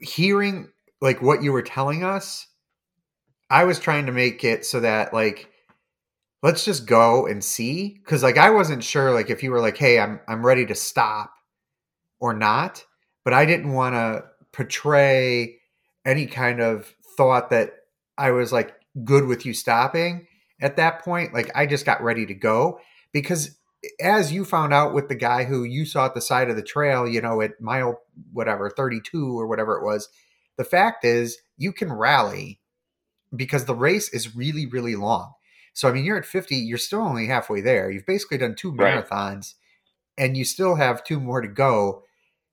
hearing like what you were telling us, I was trying to make it so that like let's just go and see because like I wasn't sure like if you were like hey I'm I'm ready to stop or not, but I didn't want to portray any kind of thought that I was like good with you stopping at that point. Like I just got ready to go because as you found out with the guy who you saw at the side of the trail, you know, at mile whatever, 32 or whatever it was, the fact is you can rally because the race is really, really long. So, I mean, you're at 50, you're still only halfway there. You've basically done two marathons right. and you still have two more to go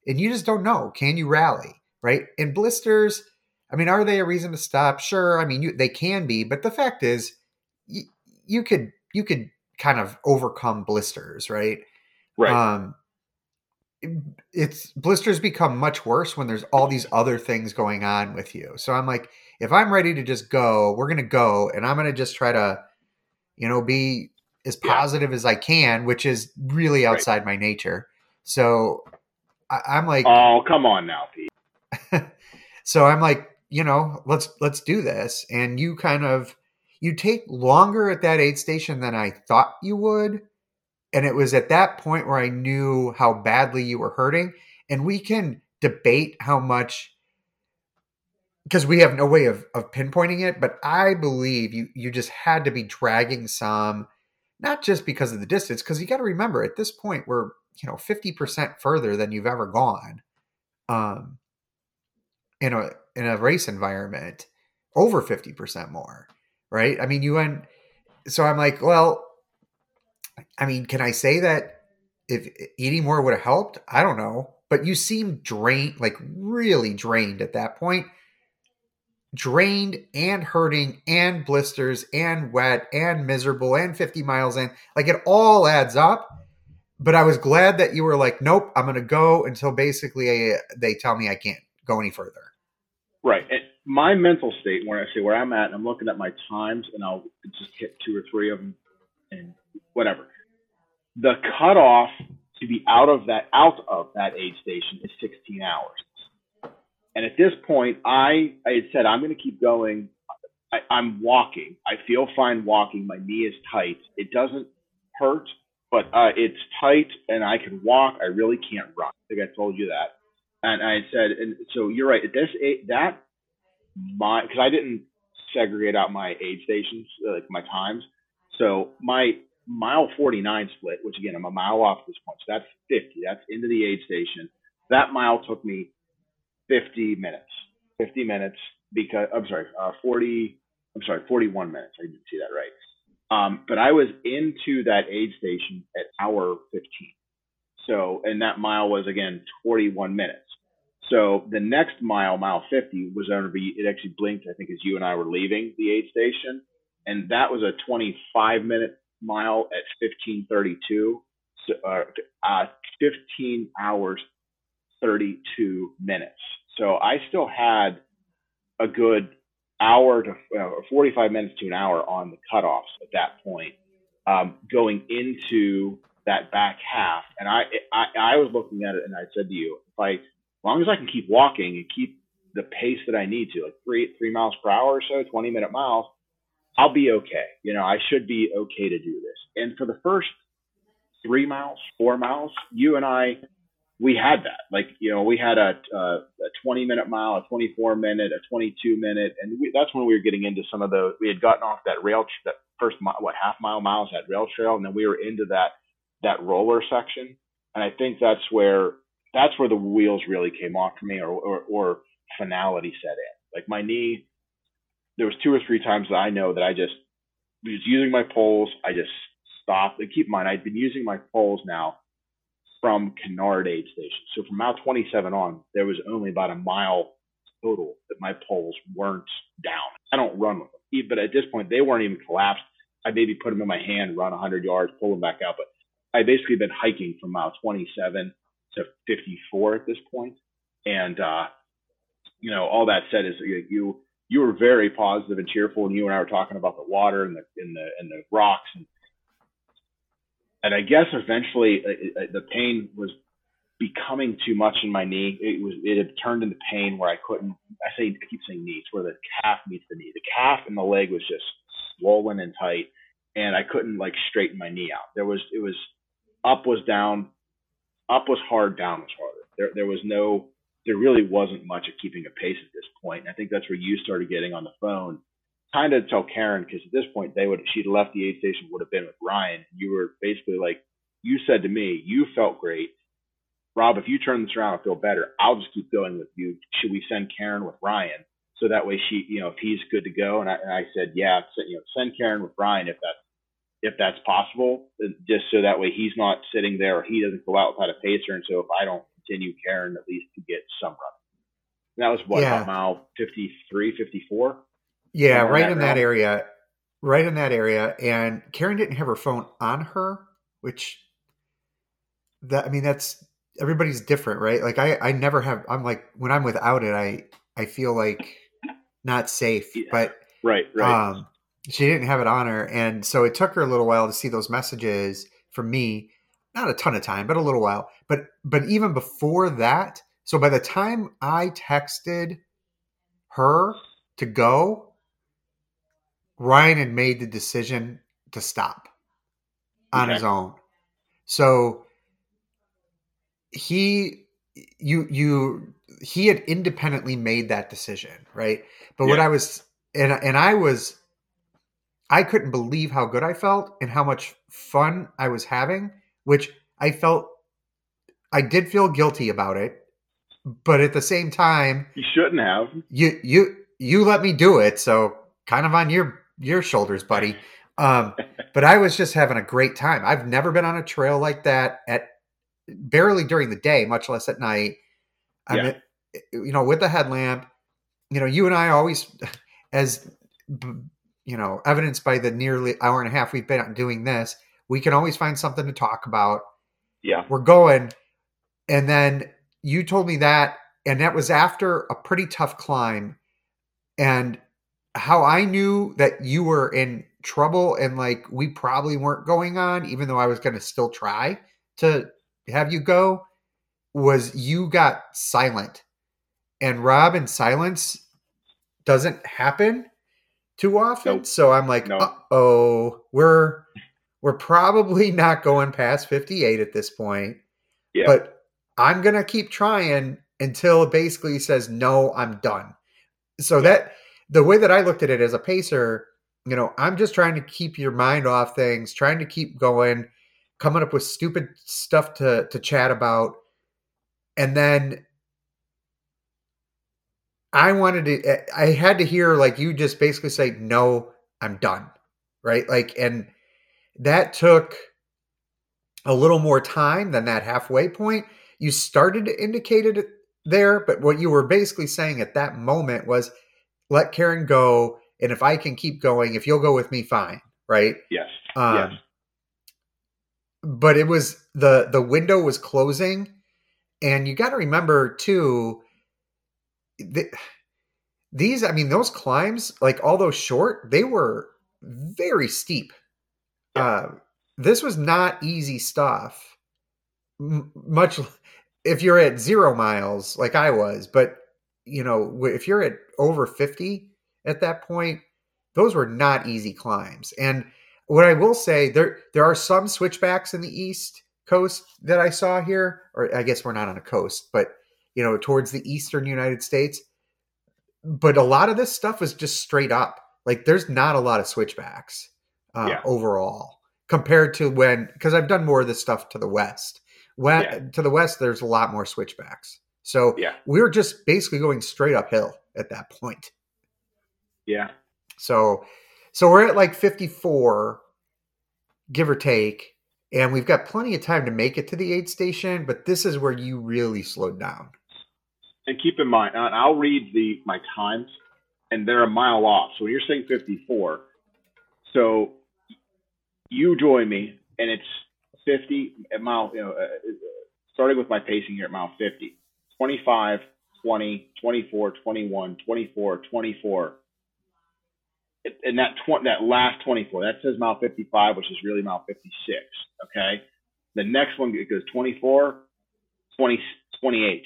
and you just don't know. Can you rally? Right? And blisters, I mean, are they a reason to stop? Sure. I mean, you, they can be, but the fact is, you, you could you could kind of overcome blisters, right? Right. Um, it's blisters become much worse when there's all these other things going on with you. So I'm like, if I'm ready to just go, we're gonna go, and I'm gonna just try to, you know, be as positive yeah. as I can, which is really outside right. my nature. So I, am like, oh, come on now, Pete. so I'm like, you know, let's let's do this. And you kind of you take longer at that aid station than I thought you would. And it was at that point where I knew how badly you were hurting. And we can debate how much because we have no way of, of pinpointing it, but I believe you you just had to be dragging some, not just because of the distance, because you got to remember at this point we're you know 50% further than you've ever gone um in a in a race environment over 50% more right i mean you went so I'm like, well, I mean, can I say that if eating more would have helped? I don't know. But you seem drained, like really drained at that point. Drained and hurting and blisters and wet and miserable and 50 miles in. Like it all adds up. But I was glad that you were like, nope, I'm going to go until basically uh, they tell me I can't go any further. Right. And my mental state, when I say where I'm at, and I'm looking at my times, and I'll just hit two or three of them, and whatever. The cutoff to be out of that out of that aid station is 16 hours. And at this point, I I had said I'm going to keep going. I, I'm walking. I feel fine walking. My knee is tight. It doesn't hurt, but uh, it's tight, and I can walk. I really can't run. I think I told you that. And I said, and so you're right. This that my because I didn't segregate out my aid stations like my times. So my mile 49 split, which again I'm a mile off at this point, so that's 50. That's into the aid station. That mile took me 50 minutes. 50 minutes because I'm sorry, uh, 40. I'm sorry, 41 minutes. I didn't see that right. Um, but I was into that aid station at hour 15. So, and that mile was again 41 minutes. So the next mile, mile 50, was to be, it actually blinked, I think, as you and I were leaving the aid station. And that was a 25 minute mile at 1532. So, uh, uh, 15 hours, 32 minutes. So I still had a good hour to uh, 45 minutes to an hour on the cutoffs at that point, um, going into that back half. And I, I, I was looking at it and I said to you, if I, long as I can keep walking and keep the pace that I need to, like three, three miles per hour or so, 20 minute miles, I'll be okay. You know, I should be okay to do this. And for the first three miles, four miles, you and I, we had that. Like, you know, we had a, a, a 20 minute mile, a 24 minute, a 22 minute, and we, that's when we were getting into some of those. We had gotten off that rail, that first mile, what half mile miles, that rail trail, and then we were into that that roller section. And I think that's where that's where the wheels really came off for me, or or, or finality set in. Like my knee, there was two or three times that I know that I just was using my poles. I just stopped. And keep in mind, I'd been using my poles now from Cunard Aid Station. So from mile 27 on, there was only about a mile total that my poles weren't down. I don't run with them, but at this point, they weren't even collapsed. I maybe put them in my hand, run 100 yards, pull them back out. But I basically been hiking from mile 27 to 54 at this point. And, uh, you know, all that said is you, you, were very positive and cheerful, and you and I were talking about the water and the and the and the rocks, and and I guess eventually uh, uh, the pain was becoming too much in my knee. It was it had turned into pain where I couldn't. I say I keep saying knee. It's where the calf meets the knee. The calf and the leg was just swollen and tight, and I couldn't like straighten my knee out. There was it was up was down, up was hard, down was harder. There there was no there really wasn't much of keeping a pace at this point. And I think that's where you started getting on the phone, kind of to tell Karen because at this point they would she'd left the aid station would have been with Ryan. You were basically like you said to me, you felt great. Rob, if you turn this around and feel better, I'll just keep going with you. Should we send Karen with Ryan? So that way she, you know, if he's good to go. And I, and I said, yeah, so, you know, send Karen with Ryan if that's if that's possible, just so that way he's not sitting there or he doesn't go out without a pacer. And so if I don't continue Karen, at least to get some run. And that was what Yeah. about mile 53, 54? Yeah, right that in that area. Right in that area. And Karen didn't have her phone on her, which that I mean that's everybody's different, right? Like I I never have I'm like when I'm without it, I I feel like not safe. Yeah. But Right, right. um she didn't have it on her. And so it took her a little while to see those messages from me. Not a ton of time, but a little while. But but even before that, so by the time I texted her to go, Ryan had made the decision to stop on Okay. his own. So he you you he had independently made that decision, right? But what I was and and I was I couldn't believe how good I felt and how much fun I was having, which I felt I did feel guilty about it, but at the same time, you shouldn't have. you you you let me do it, so kind of on your your shoulders, buddy. Um, but I was just having a great time. I've never been on a trail like that at barely during the day, much less at night. I Yeah. mean, you know, with the headlamp, you know, you and I always, as b- you know, evidenced by the nearly hour and a half we've been doing this, we can always find something to talk about. Yeah. We're going, and then you told me that, and that was after a pretty tough climb, and how I knew that you were in trouble and like we probably weren't going on, even though I was going to still try to have you go, was you got silent. And Rob in silence doesn't happen too often. Nope. So I'm like, No. oh, we're we're probably not going past 58 at this point. Yeah. But I'm gonna keep trying until it basically says no, I'm done. So that the way that I looked at it as a pacer, you know, I'm just trying to keep your mind off things, trying to keep going, coming up with stupid stuff to to chat about, and then I wanted to. I had to hear like you just basically say no, I'm done, right? Like, and that took a little more time than that halfway point. You started to indicate it there, but what you were basically saying at that moment was let Karen go. And if I can keep going, if you'll go with me, fine. Right. Yes. Um, yes. But it was the, the window was closing. And you got to remember too, th- these, I mean, those climbs, like although short, they were very steep. Yeah. Uh, this was not easy stuff. M- much if you're at zero miles like I was, but you know, if you're at over 50 at that point, those were not easy climbs. And what I will say, there there are some switchbacks in the east coast that I saw here, or I guess we're not on a coast, but you know, towards the eastern United States. But a lot of this stuff was just straight up. Like there's not a lot of switchbacks uh, Yeah. overall compared to when because I've done more of this stuff to the west. When Yeah. to the west, there's a lot more switchbacks. So Yeah. we were just basically going straight uphill at that point. Yeah. So so we're at like 54, give or take, and we've got plenty of time to make it to the aid station, but this is where you really slowed down. And keep in mind, and I'll read the my times, and they're a mile off. So when you're saying 54, so you join me, and it's 50 at mile. You know, uh, starting with my pacing here at mile 50, 25, 20, 24, 21, 24, 24. And that tw- that last 24, that says mile 55, which is really mile 56. Okay. The next one it goes 24, 20, 28.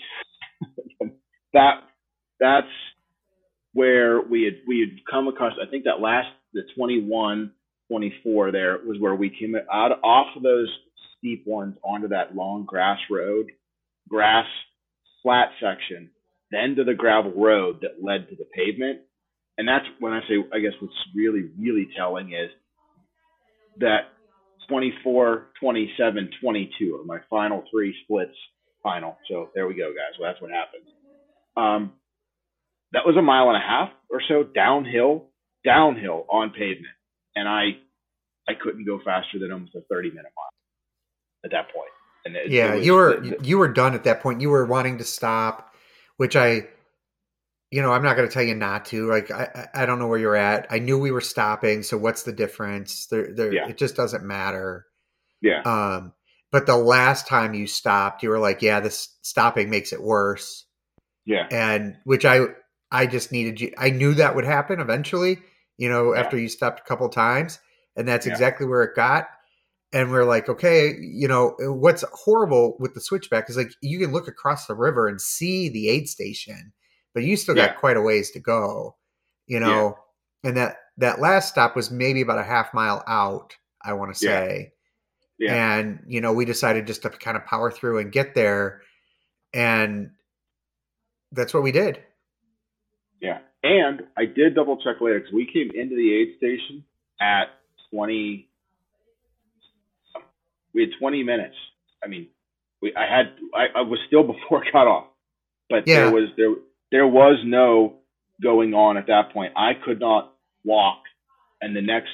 That that's where we had we had come across i think that last the 21 24 there was where we came out off of those steep ones onto that long grass road grass flat section then to the gravel road that led to the pavement. And that's when i say i guess what's really really telling is that 24 27 22 are my final three splits final so there we go guys well that's what happened um, that was a mile and a half or so downhill, downhill on pavement, and I I couldn't go faster than almost a thirty minute mile at that point. And it, yeah, it was- you were the- the- you were done at that point. You were wanting to stop, which I you know, I'm not going to tell you not to. Like I I I don't know where you're at. I knew we were stopping, so what's the difference? There there Yeah. it just doesn't matter. yeah, Um but the last time you stopped, you were like, yeah, this stopping makes it worse. yeah, and which I I just needed you. I knew that would happen eventually. You know, Yeah. after you stopped a couple times, and that's Yeah. exactly where it got. And we're like, okay, you know, what's horrible with the switchback is like you can look across the river and see the aid station, but you still got quite a ways to go. You know, and that that last stop was maybe about a half mile out. I want to Yeah. say. Yeah, And, you know, we decided just to kind of power through and get there. And that's what we did. yeah. And I did double check later because we came into the aid station at twenty. We had twenty minutes. I mean, we I had I, I was still before cutoff, but Yeah. there was there there was no going on at that point. I could not walk, and the next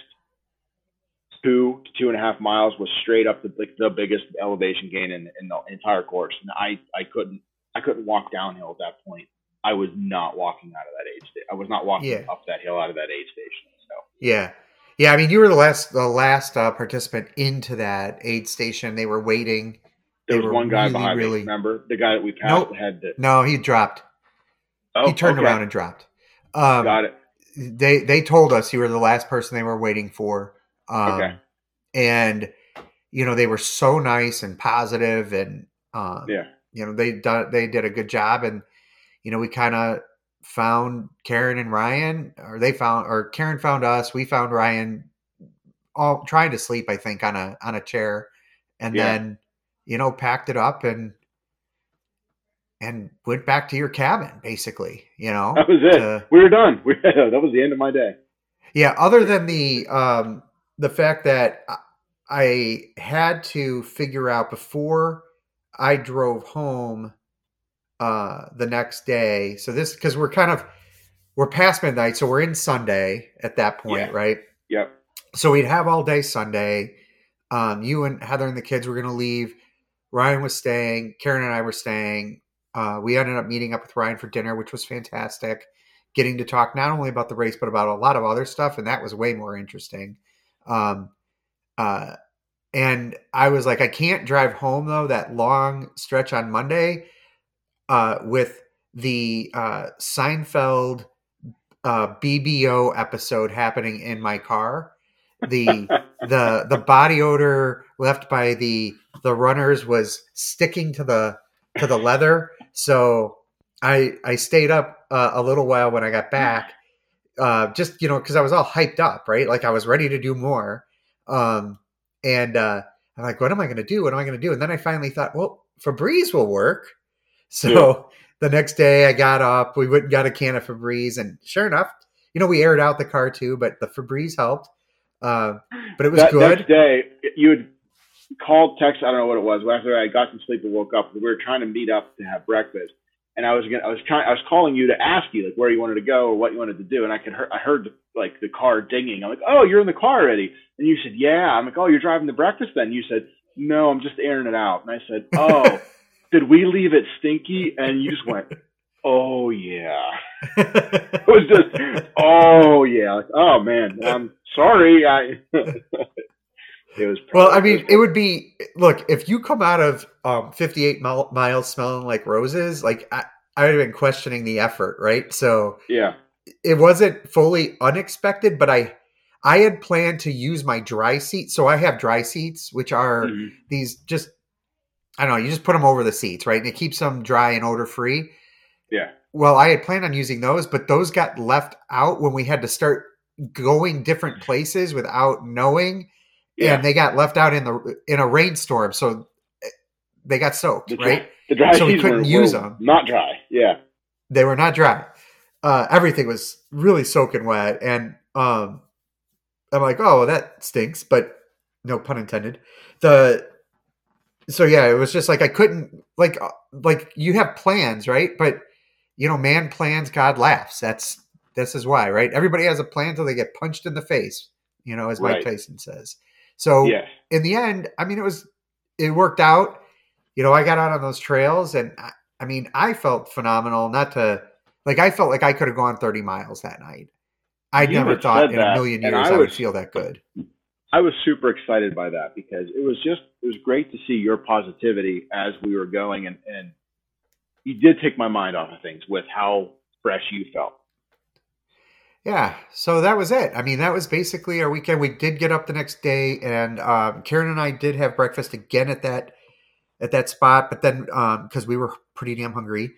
two to two and a half miles was straight up the like, the biggest elevation gain in, in the entire course, and I I couldn't I couldn't walk downhill at that point. I was not walking out of that aid station. I was not walking Yeah. up that hill out of that aid station. So Yeah. Yeah, I mean, you were the last the last uh, participant into that aid station. They were waiting. there They was one guy really, behind really- me. Remember the guy that we passed Nope. had to. No, he dropped. Oh, he turned okay. around and dropped. Um, Got it. They they told us you were the last person they were waiting for. Um, Okay. And you know they were so nice and positive, and um, Yeah. you know they done they did a good job, and you know we kind of found Karen and Ryan, or they found, or Karen found us. We found Ryan, all trying to sleep, I think, on a on a chair, and Yeah. then you know packed it up and and went back to your cabin, basically. You know, That was it. to- we were done. We, that was the end of my day. yeah, other than the um the fact that I- had to figure out before I drove home uh the next day. So this cuz we're kind of we're past midnight, so we're in Sunday at that point, Yeah. right? Yep. So we'd have all day Sunday. Um you and Heather and the kids were going to leave. Ryan was staying, Karen and I were staying. Uh we ended up meeting up with Ryan for dinner, which was fantastic getting to talk not only about the race but about a lot of other stuff and that was way more interesting um uh and i was like i can't drive home though that long stretch on monday uh with the uh seinfeld uh bbo episode happening in my car. The the the body odor left by the the runners was sticking to the to the leather. So i i stayed up uh, a little while when i got back uh just you know because i was all hyped up right like i was ready to do more um and uh i'm like what am i going to do what am i going to do and then i finally thought well febreze will work so Yeah. the next day i got up we went and got a can of febreze and sure enough you know we aired out the car too but the febreze helped uh, but it was that good next day, you had called, text. I don't know what it was. After I got some sleep and woke up, we were trying to meet up to have breakfast. And I was gonna, I was trying, I was calling you to ask you like where you wanted to go or what you wanted to do. And I could, hear, I heard like the car dinging. I'm like, oh, you're in the car already. And you said, yeah. I'm like, oh, you're driving to breakfast then. You said, no, I'm just airing it out. And I said, oh, did we leave it stinky? And you just went, oh yeah. It was just, oh yeah, like, oh man, I'm sorry. I it was. well i mean it would be look if you come out of um 58 mile, miles smelling like roses like i i would have been questioning the effort right? So yeah, it wasn't fully unexpected but i i had planned to use my dry seats so i have dry seats which are Mhm. these just i don't know you just put them over the seats right? And it keeps them dry and odor free yeah, well i had planned on using those but those got left out when we had to start going different places without knowing yeah. and they got left out in the in a rainstorm so eh, they got soaked the dry, right the dry So we couldn't were, use were them. Not dry. Yeah, they were not dry uh everything was really soaking wet and um i'm like oh that stinks but no pun intended the so yeah it was just like i couldn't like uh, like you have plans right but you know man plans god laughs that's this is why right everybody has a plan until they get punched in the face you know as mike Right. tyson says so yeah, in the end, I mean, it was it worked out. You know, I got out on those trails, and I, I mean, I felt phenomenal. Not to like, I felt like I could have gone thirty miles that night. I never thought in a million years I I, would feel that good. I was super excited by that because it was just it was great to see your positivity as we were going, and and you did take my mind off of things with how fresh you felt. Yeah, so that was it. I mean, that was basically our weekend. We did get up the next day, and um, Karen and I did have breakfast again at that at that spot. But then, because we were pretty damn hungry,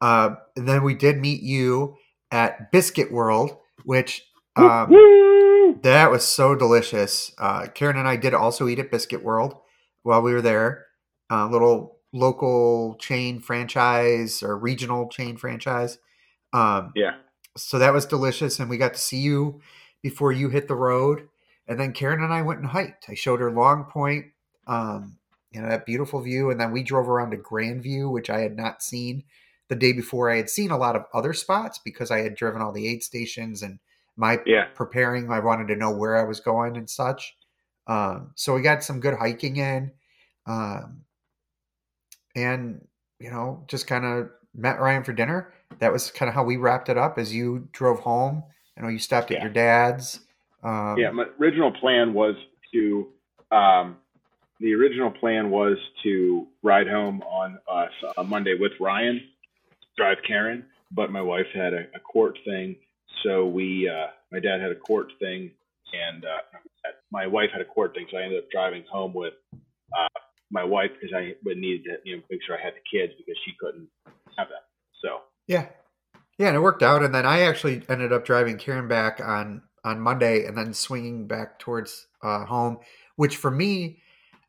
uh, and then we did meet you at Biscuit World, which um, That was so delicious. Uh, Karen and I did also eat at Biscuit World while we were there. A little local chain franchise or regional chain franchise. Um, Yeah, so that was delicious, and we got to see you before you hit the road. And then Karen and I went and hiked. I showed her Long Point, um, you know that beautiful view, and then we drove around to Grandview, which I had not seen the day before. I had seen a lot of other spots because I had driven all the aid stations and my yeah, preparing. I wanted to know where I was going and such. Um, so we got some good hiking in, um, and you know, just kind of met Ryan for dinner. That was kind of how we wrapped it up. As you drove home, I know you stopped at Yeah. your dad's. Um, yeah, my original plan was to um, the original plan was to ride home on uh, a Monday with Ryan, drive Karen, but my wife had a, a court thing, so we uh, my dad had a court thing, and uh, my wife had a court thing, so I ended up driving home with uh, my wife because I would need to you know make sure I had the kids because she couldn't have them. So Yeah. Yeah, and it worked out. And then I actually ended up driving Karen back on on Monday and then swinging back towards uh, home, which for me,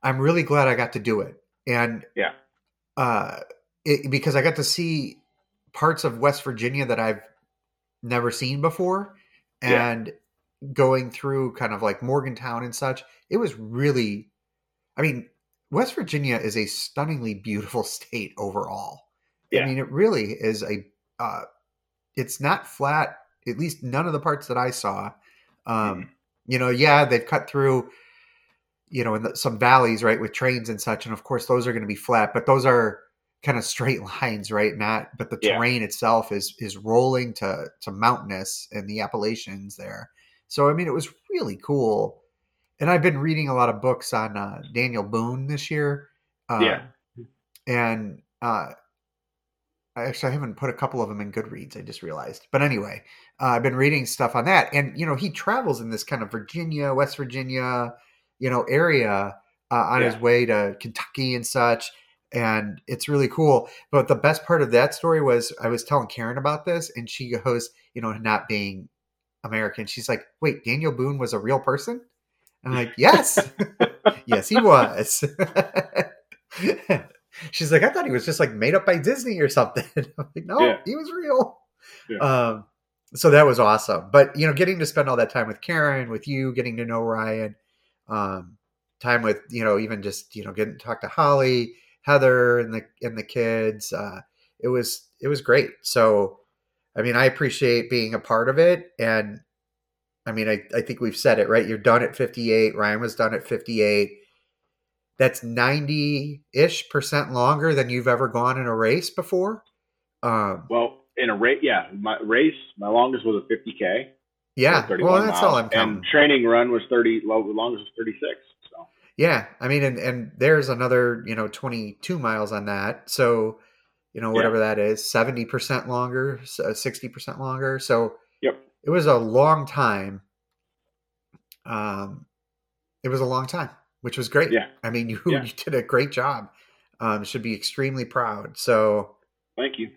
I'm really glad I got to do it. And Yeah. uh, it, because I got to see parts of West Virginia that I've never seen before, Yeah. and going through kind of like Morgantown and such, it was really, I mean, West Virginia is a stunningly beautiful state overall. I mean, it really is a. Uh, it's not flat. At least none of the parts that I saw. Um, You know, yeah, they've cut through. You know, in the, some valleys, right, with trains and such, and of course those are going to be flat, but those are kind of straight lines, right? Not, but the Yeah. terrain itself is is rolling to to mountainous in the Appalachians there. So I mean, it was really cool. And I've been reading a lot of books on uh, Daniel Boone this year. Uh, Yeah. and uh, I actually I haven't put a couple of them in Goodreads. I just realized. But anyway, uh, I've been reading stuff on that, and you know, he travels in this kind of Virginia, West Virginia, you know, area uh, on his way to Kentucky and such. And it's really cool. But the best part of that story was I was telling Karen about this, and she goes, you know, not being American, she's like, "Wait, Daniel Boone was a real person?" I'm like, "Yes, yes, he was." She's like, I thought he was just like made up by Disney or something. I'm like, no, Yeah. he was real. Yeah. Um, so that was awesome. But you know, getting to spend all that time with Karen, with you, getting to know Ryan, um, time with you know, even just you know, getting to talk to Holly, Heather, and the and the kids. Uh, it was it was great. So, I mean, I appreciate being a part of it, and I mean, I I think we've said it right. You're done at 58. Ryan was done at 58 that's 90 ish percent longer than you've ever gone in a race before. Um, Well, in a race, yeah, my race, my longest was a 50k. yeah, well, that's miles, all I'm counting. And training run was 30. lo- The longest was 36. So yeah, I mean, and, and there's another, you know, 22 miles on that. So, you know, whatever that is, 70% longer, uh, 60% longer. So Yep. it was a long time. Um, it was a long time, which was great. Yeah. I mean, you, Yeah. you did a great job. Um, should be extremely proud. So, thank you.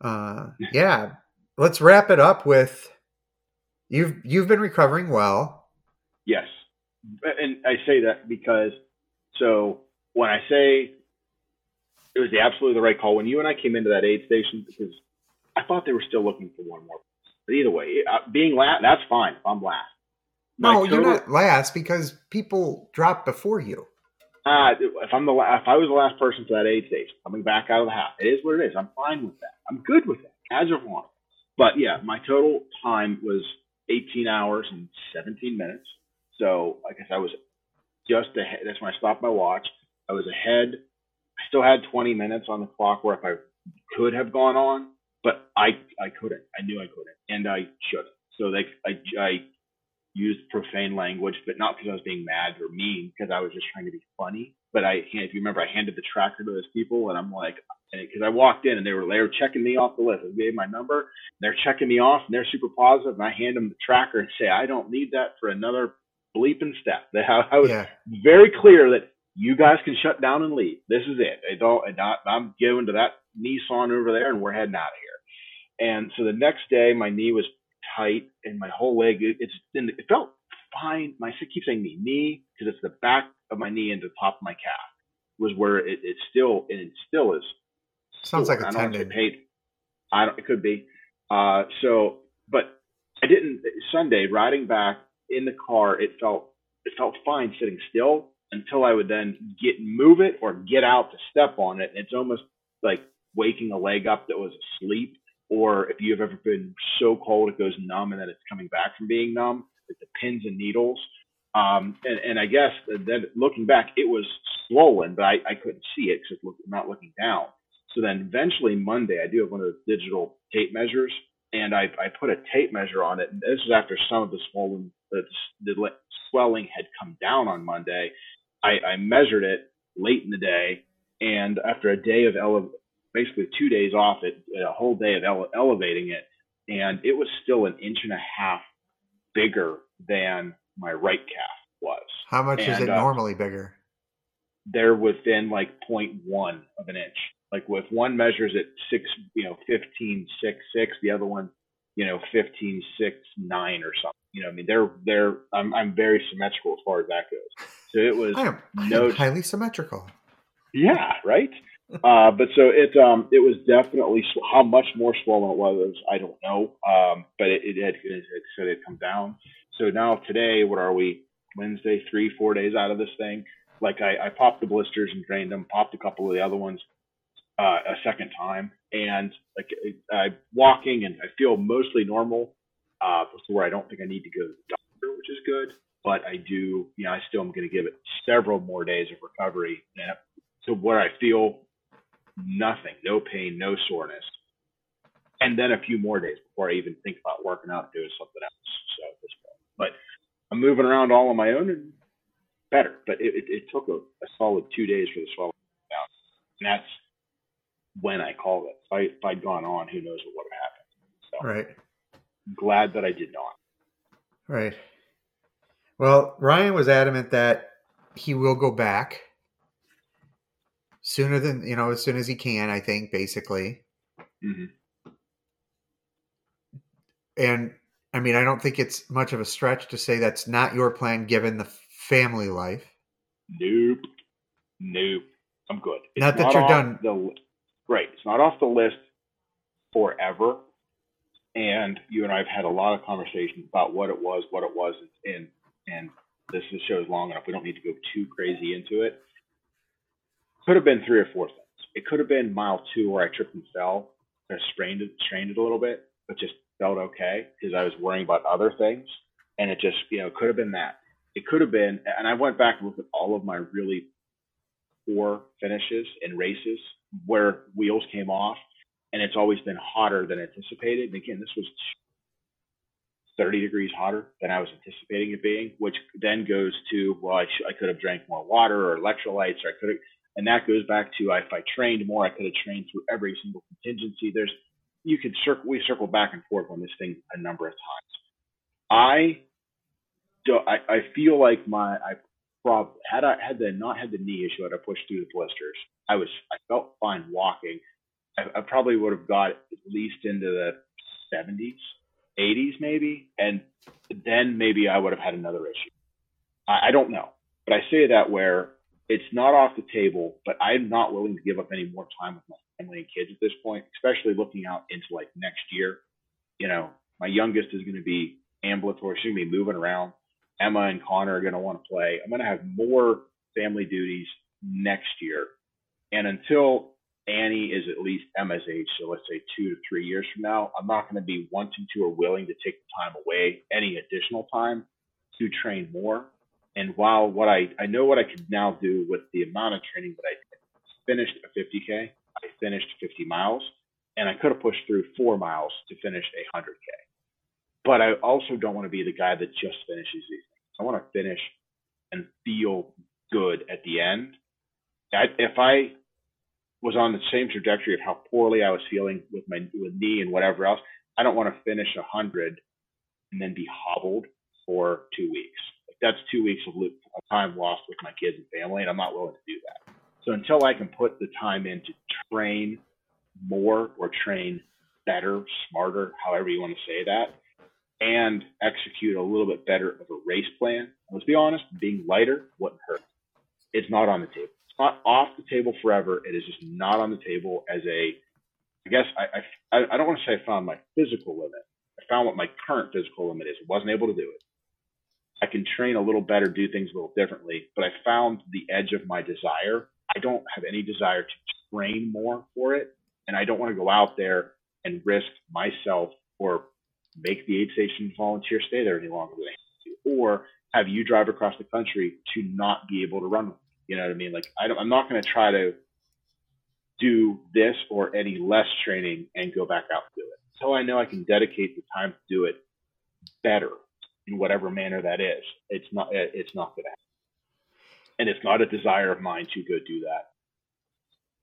uh yeah let's wrap it up with you've you've been recovering well Yes, and I say that because so when I say it was the absolutely the right call when you and I came into that aid station because I thought they were still looking for one more. But either way, uh, being last, that's fine. If I'm last. My no you're not last because people drop before you Uh, if I'm the la- if I was the last person to that aid station coming back out of the house, it is what it is. I'm fine with that. I'm good with that. As of one. But yeah, my total time was 18 hours and 17 minutes. So I guess I was just ahead. That's when I stopped my watch. I was ahead. I still had 20 minutes on the clock where if I could have gone on, but I I couldn't. I knew I couldn't, and I should. So like I I used profane language, but not because I was being mad or mean, because I was just trying to be funny. But I, if you remember, I handed the tracker to those people, and I'm like, because I walked in and they were they were checking me off the list. I gave my number, they're checking me off, and they're super positive, and I hand them the tracker and say, I don't need that for another bleeping step. I, I was yeah very clear that you guys can shut down and leave. This is it. I don't, I not, I'm going to that Nissan over there, and we're heading out of here. And so the next day, my knee was tight, and my whole leg, it, it's, it felt fine. My I keep saying knee, knee, because it's the back of my knee and the top of my calf was where it, it still, and it still is. Sounds like a I don't want tendon. paid. I don't. It could be. Uh, so, but I didn't. Sunday riding back in the car, it felt it felt fine sitting still until I would then get move it or get out to step on it. It's almost like waking a leg up that was asleep. Or if you've ever been so cold it goes numb and then it's coming back from being numb, like the pins and needles. Um, and, and I guess then looking back, it was swollen, but I, I couldn't see it because I'm not looking down. So then eventually Monday, I do have one of those digital tape measures, and I, I put a tape measure on it. And this was after some of the swollen, the, the swelling had come down on Monday. I, I measured it late in the day, and after a day of ele- basically two days off it, a whole day of ele- elevating it, and it was still an inch and a half bigger than my right calf was. How much is it uh, normally bigger? They're within like 0.1 of an inch. Like if one measures at six, you know, 15, six, six, the other one, you know, 15, six, nine or something. You know, I mean, they're, they're, I'm, I'm very symmetrical as far as that goes. So it was, I am, I no- am highly symmetrical. yeah, right. Uh, but so it um it was definitely sw- how much more swollen it was I don't know. Um, but it, it had it, it said it come down. So now today, what are we? Wednesday, three four days out of this thing. Like I, I popped the blisters and drained them, popped a couple of the other ones uh, a second time, and like I'm walking and I feel mostly normal. Uh, to where I don't think I need to go to the doctor, which is good. But I do, you know, I still am going to give it several more days of recovery to where I feel nothing, no pain, no soreness, and then a few more days before I even think about working out and doing something else. So at this point, but I'm moving around all on my own and better. But it, it, it took a, a solid two days for the swelling to come down, and that's when I called it. If, I, if I'd gone on, who knows what would have happened. So Right. glad that I did not. Right. Well, Ryan was adamant that he will go back sooner than, you know, as soon as he can, I think, basically. hmm And I mean, I don't think it's much of a stretch to say that's not your plan given the family life. Nope. Nope. I'm good. It's Not that you're done. The, right. It's not off the list forever. And you and I have had a lot of conversations about what it was, what it wasn't, and and this is shows long enough. We don't need to go too crazy into it. Could have been three or four things. It could have been mile two where I tripped and fell, I strained it, strained it a little bit, but just felt okay because I was worrying about other things, and it just you know could have been that. It could have been, and I went back and looked at all of my really poor finishes in races where wheels came off, and it's always been hotter than anticipated. And again, this was 30 degrees hotter than I was anticipating it being, which then goes to, well, I, sh- I could have drank more water or electrolytes, or I could have, and that goes back to if I trained more, I could have trained through every single contingency. There's, you could circle, we circle back and forth on this thing a number of times. I, do, I, I feel like my, I probably had I had the not had the knee issue, I'd have pushed through the blisters, I was, I felt fine walking. I, I probably would have got at least into the 70s, 80s maybe, and then maybe I would have had another issue. I, I don't know, but I say that where it's not off the table, but I'm not willing to give up any more time with my family and kids at this point, especially looking out into like next year. You know, my youngest is going to be ambulatory, she's going to be moving around. Emma and Connor are going to want to play. I'm going to have more family duties next year. And until Annie is at least Emma's age, so let's say two to three years from now, I'm not going to be wanting to or willing to take the time away, any additional time to train more. And while what I, I know what I could now do with the amount of training that I finished a 50K, I finished 50 miles, and I could have pushed through four miles to finish a 100K. But I also don't want to be the guy that just finishes these things. I want to finish and feel good at the end. I, if I was on the same trajectory of how poorly I was feeling with my with knee and whatever else, I don't want to finish a hundred and then be hobbled for two weeks. That's two weeks of time lost with my kids and family, and I'm not willing to do that. So until I can put the time in to train more or train better, smarter, however you want to say that, and execute a little bit better of a race plan. Let's be honest, being lighter wouldn't hurt. It's not on the table. It's not off the table forever. It is just not on the table as a, I guess I, I, I don't want to say I found my physical limit. I found what my current physical limit is. I wasn't able to do it. I can train a little better, do things a little differently, but I found the edge of my desire. I don't have any desire to train more for it. And I don't want to go out there and risk myself or make the aid station volunteer stay there any longer than I to, or have you drive across the country to not be able to run. You know what I mean? Like I don't, I'm not going to try to do this or any less training and go back out to do it. So I know I can dedicate the time to do it better in whatever manner that is. It's not. It's not going to happen, and it's not a desire of mine to go do that.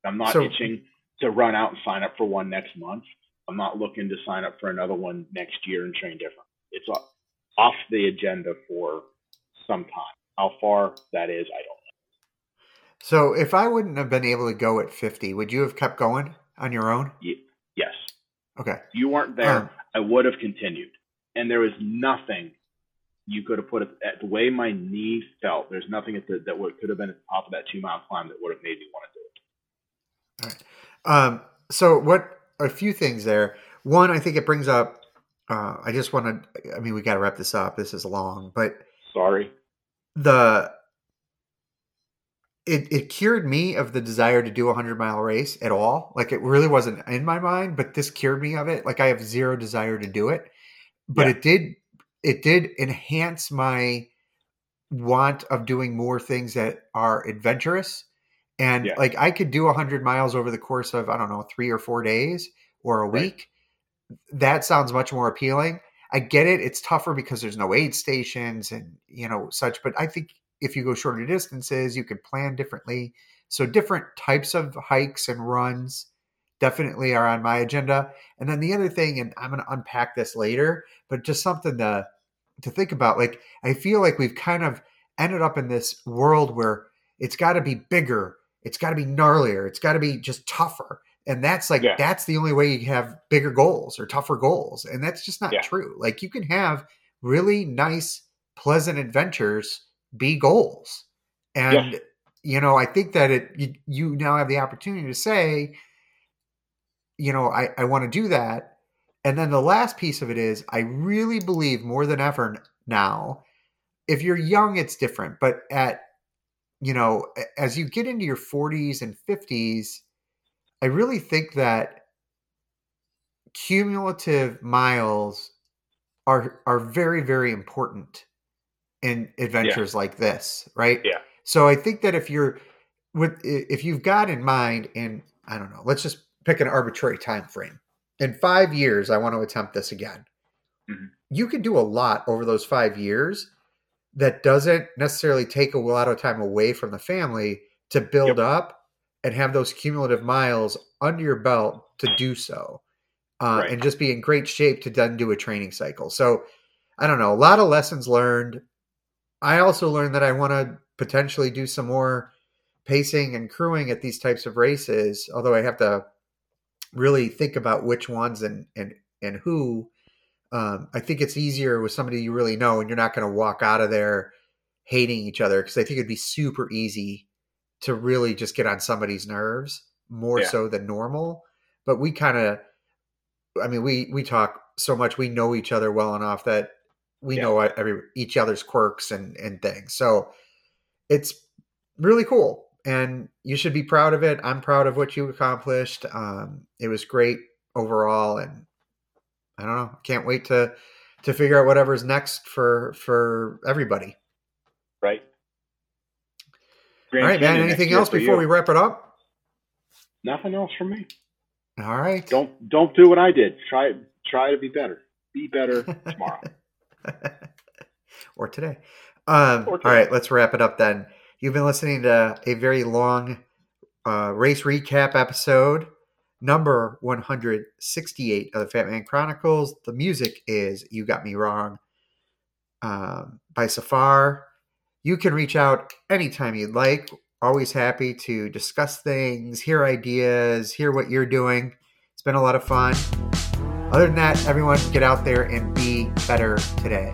I'm not So- itching to run out and sign up for one next month. I'm not looking to sign up for another one next year and train different. It's off, the agenda for some time. How far that is, I don't know. So if I wouldn't have been able to go at 50, would you have kept going on your own? Yes, Okay. if you weren't there, Um, I would have continued. And there was nothing you could have put it at the way my knee felt. There's nothing at the, that would, could have been at the top of that two mile climb that would have made me want to do it. All right. Um, so what? A few things there. One, I think it brings up. Uh, I just want to. I mean, we got to wrap this up. This is long, but Sorry. the it it cured me of the desire to do a hundred mile race at all. Like it really wasn't in my mind, but this cured me of it. Like I have zero desire to do it, but Yeah. it did it did enhance my want of doing more things that are adventurous. And Yeah. like I could do a hundred miles over the course of I don't know three or four days or a Right. week. That sounds much more appealing. I get it; it's tougher because there's no aid stations and you know such. But I think if you go shorter distances, you could plan differently. So different types of hikes and runs definitely are on my agenda. And then the other thing, and I'm going to unpack this later, but just something to to think about. Like I feel like we've kind of ended up in this world where it's got to be bigger, it's got to be gnarlier, it's got to be just tougher. And that's like Yeah. that's the only way you have bigger goals or tougher goals. And that's just not Yeah. true. Like you can have really nice, pleasant adventures be goals. And you know, I think that it you, you now have the opportunity to say, you know, I, I want to do that. And then the last piece of it is I really believe more than ever now, if you're young, it's different. But at, you know, as you get into your 40s and 50s, I really think that cumulative miles are are very, very important in adventures like this, right? Yeah. So I think that if you're with if you've got in mind and I don't know, let's just pick an arbitrary time frame. In 5 years I want to attempt this again. Mhm. You can do a lot over those 5 years that doesn't necessarily take a lot of time away from the family to build Yep. up and have those cumulative miles under your belt to do so. Uh, Right. and just be in great shape to then do a training cycle. So I don't know, a lot of lessons learned. I also learned that I want to potentially do some more pacing and crewing at these types of races, although I have to really think about which ones and and and who. Um, I think it's easier with somebody you really know, and you're not going to walk out of there hating each other because I think it'd be super easy to really just get on somebody's nerves more Yeah. so than normal. But we kind of, I mean, we we talk so much, we know each other well enough that we Yeah. know every each other's quirks and and things. So it's really cool, and you should be proud of it. I'm proud of what you accomplished. Um, it was great overall, and I don't know, can't wait to to figure out whatever's next for for everybody. Right. All right, man. Anything else before we wrap it up? Nothing else from me. All right. Don't don't do what I did. Try try to be better. Be better tomorrow. or today. Um, Or today. right, let's wrap it up then. You've been listening to a very long uh, race recap episode, number 168 of the Fat Man Chronicles. The music is You Got Me Wrong um, by Safar. You can reach out anytime you'd like. Always happy to discuss things, hear ideas, hear what you're doing. It's been a lot of fun. Other than that, everyone get out there and be better today.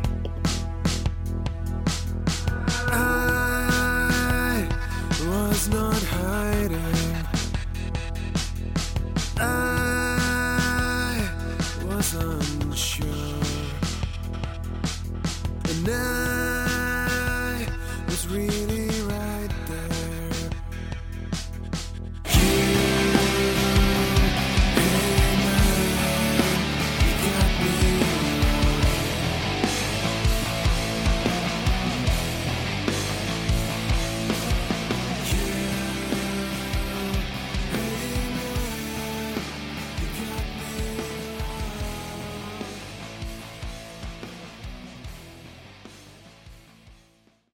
Was not hiding. I was unsure. And really